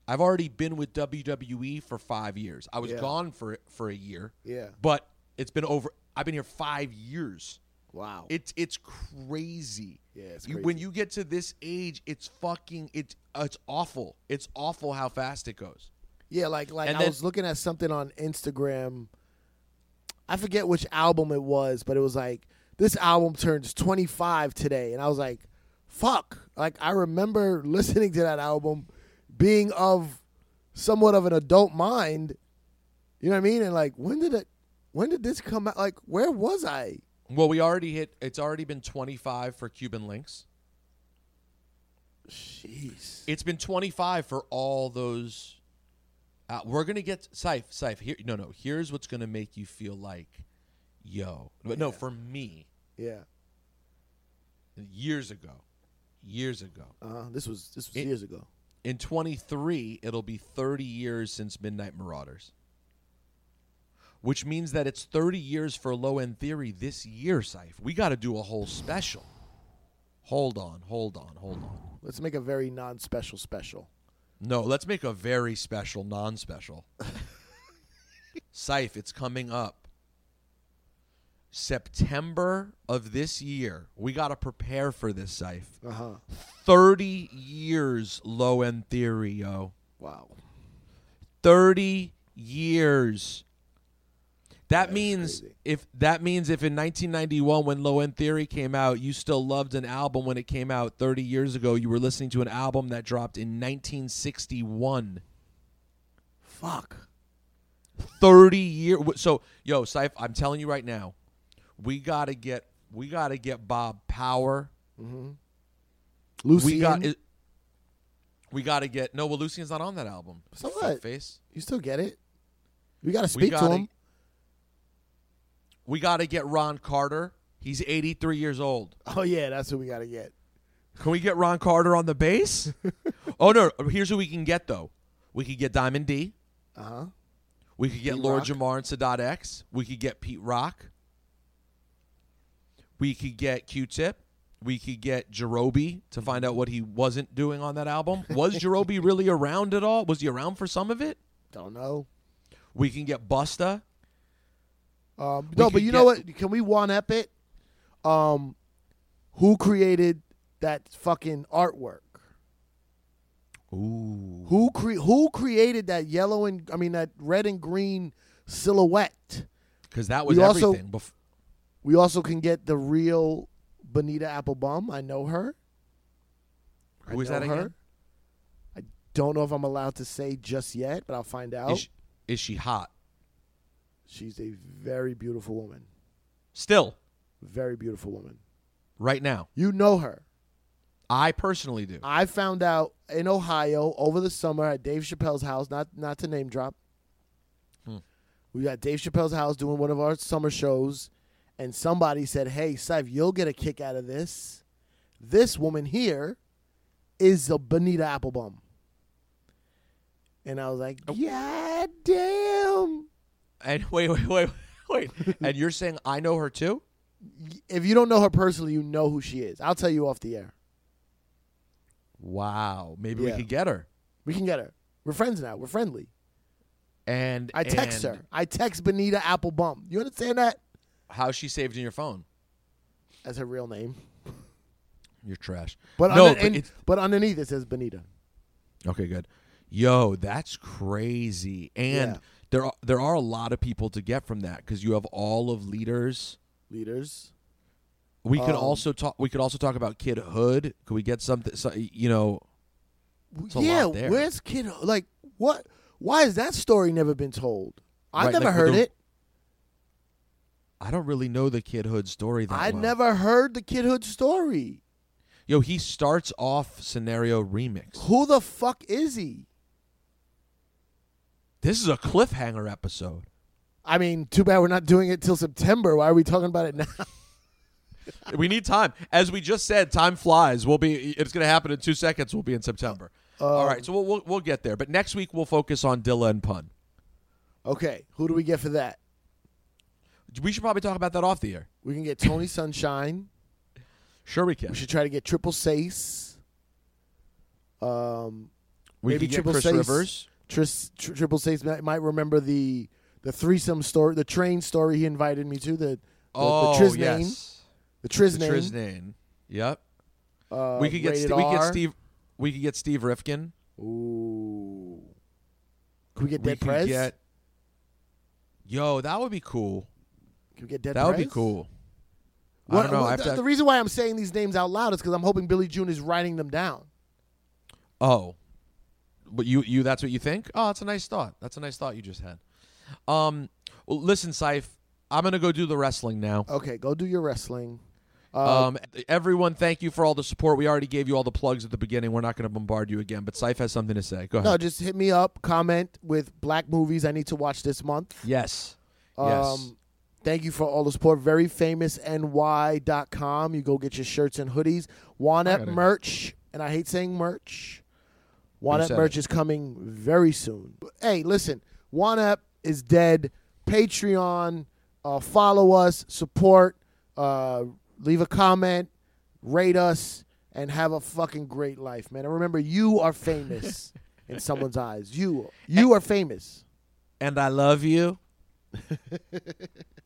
I've already been with WWE for 5 years. I was Yeah. gone for for a year. Yeah. But it's been over. I've been here five years. Wow. It's it's crazy. Yeah, it's You- when you get to this age, it's fucking it's it's awful. It's awful how fast it goes. Yeah, like like And I then- was looking at something on Instagram. I forget which album it was, but it was like this album turns 25 today, and I was like, "Fuck!" Like I remember listening to that album, being of somewhat of an adult mind. You know what I mean? And like, when did it? When did this come out? Like, where was I? Well, we already hit. It's already been 25 for Cuban Linx. Jeez. It's been 25 for all those. Uh, we're gonna get Ciph. Ciph. Here, no, no. Here's what's gonna make you feel like, yo. But no, for me, Yeah. years ago, years ago. Uh, this was this was It- years ago. In 23, it'll be 30 years since Midnight Marauders. Which means that it's 30 years for Low End Theory this year, Ciph. We got to do a whole special. Hold on, hold on, hold on. Let's make a very non-special special. No, let's make a very special, non special. Ciph, it's coming up. September of this year. We got to prepare for this, Ciph. Uh huh. 30 years Low End Theory, yo. Wow. 30 years. That That means if that means if in 1991 when Low End Theory came out, you still loved an album when it came out 30 years ago, you were listening to an album that dropped in 1961. Fuck. 30 year so yo, Ciph, I'm telling you right now, we got to get we got to get Bob Power. Lucy. We got it, we got to get No, well Lucian's not on that album. So what? Face. You still get it. We got to speak to him. We got to get Ron Carter. He's 83 years old. Oh yeah, that's what we got to get. Can we get Ron Carter on the bass? oh no! Here's who we can get though. We could get Diamond D. Uh huh. We could get Pete Lord. Jamar and Sadat X. We could get Pete Rock. We could get Q-Tip. We could get Jarobi to find out what he wasn't doing on that album. Was Jarobi really around at all? Was he around for some of it? Don't know. We can get Busta. Um, no, but you know what? Can we one up it? Um, who created that fucking artwork? Ooh. Who cre- Who created that yellow and I mean that red and green silhouette? Because that was We also- everything. Bef- We also can get the real Bonita Applebum. I know her. I Who is know that her. again? I don't know if I'm allowed to say just yet, but I'll find out. Is, she, is she hot? She's a very beautiful woman. Still, Very beautiful woman. right now. You know her. I personally do. I found out in Ohio over the summer at Dave Chappelle's house. Not not to name drop. Hmm. We got Dave Chappelle's house doing one of our summer shows, and somebody said, "Hey, Ciph, you'll get a kick out of this. This woman here is a Bonita Applebum." And I was like, Oh. "Yeah, damn." And wait, wait, wait, wait. and you're saying I know her too? If you don't know her personally, you know who she is. I'll tell you off the air. Wow. Maybe Yeah. we could get her. We can get her. We're friends now. We're friendly. And I text and her. I text Bonita Applebum. You understand that? How she saved in your phone? As her real name. You're trash. But, no, under- but and- but underneath it says Benita. Okay, good. Yo, that's crazy. And Yeah. there are there are a lot of people to get from that because you have all of leaders. Leaders. We could Um, also talk. We could also talk about Kid Hood. Could we get something? So, you know, yeah, where's Kid? Like, what? Why has that story never been told? I've Right, never like heard the- it. I don't really know the Kid Hood story that I well. never heard the Kid Hood story. Yo, he starts off scenario remix. Who the fuck is he? This is a cliffhanger episode. I mean, too bad we're not doing it till September. Why are we talking about it now? we need time. As we just said, time flies. We'll be. It's going to happen in two seconds. We'll be in September. All Um, right, so we'll, we'll we'll get there. But next week we'll focus on Dilla and Pun. Okay, who do we get for that? We should probably talk about that off the air. We can get Tony Sunshine. Sure, we can. We should try to get Triple Seis. Um, We maybe Triple Chris Sace. Rivers. Tris, tr- Triple Seis might, might remember the the threesome story, the train story he invited me to. The the, oh, the Triz yes. the The name. Triz name. Yep. Uh, we could get St- we could get Steve. We could get Steve Rifkin. Ooh. Could we get we Dead could Prez? get. Yo, that would be cool. Could we get Dead that would be Prez? cool. I What- don't know. what- I have the, to, the reason why I'm saying these names out loud is because I'm hoping Billy June is writing them down. Oh, but you you that's what you think? Oh, that's a nice thought. That's a nice thought you just had. Um, well, listen, Ciph, I'm gonna go do the wrestling now. Okay, go do your wrestling. Uh, Um, everyone, thank you for all the support. We already gave you all the plugs at the beginning. We're not going to bombard you again, but Ciph has something to say. Go ahead. no, just hit me up. Comment with black movies I need to watch this month. yes. Yes. Um, thank you for all the support. VeryFamousNY.com. You go get your shirts and hoodies. Juan Ep merch, and I hate saying merch. Juan Ep merch it. is coming very soon. Hey, listen, Juan Ep is dead. Patreon, uh, follow us, support, uh, leave a comment, rate us, and have a fucking great life, man. And remember, you are famous in someone's eyes. You, you are famous. and I love you.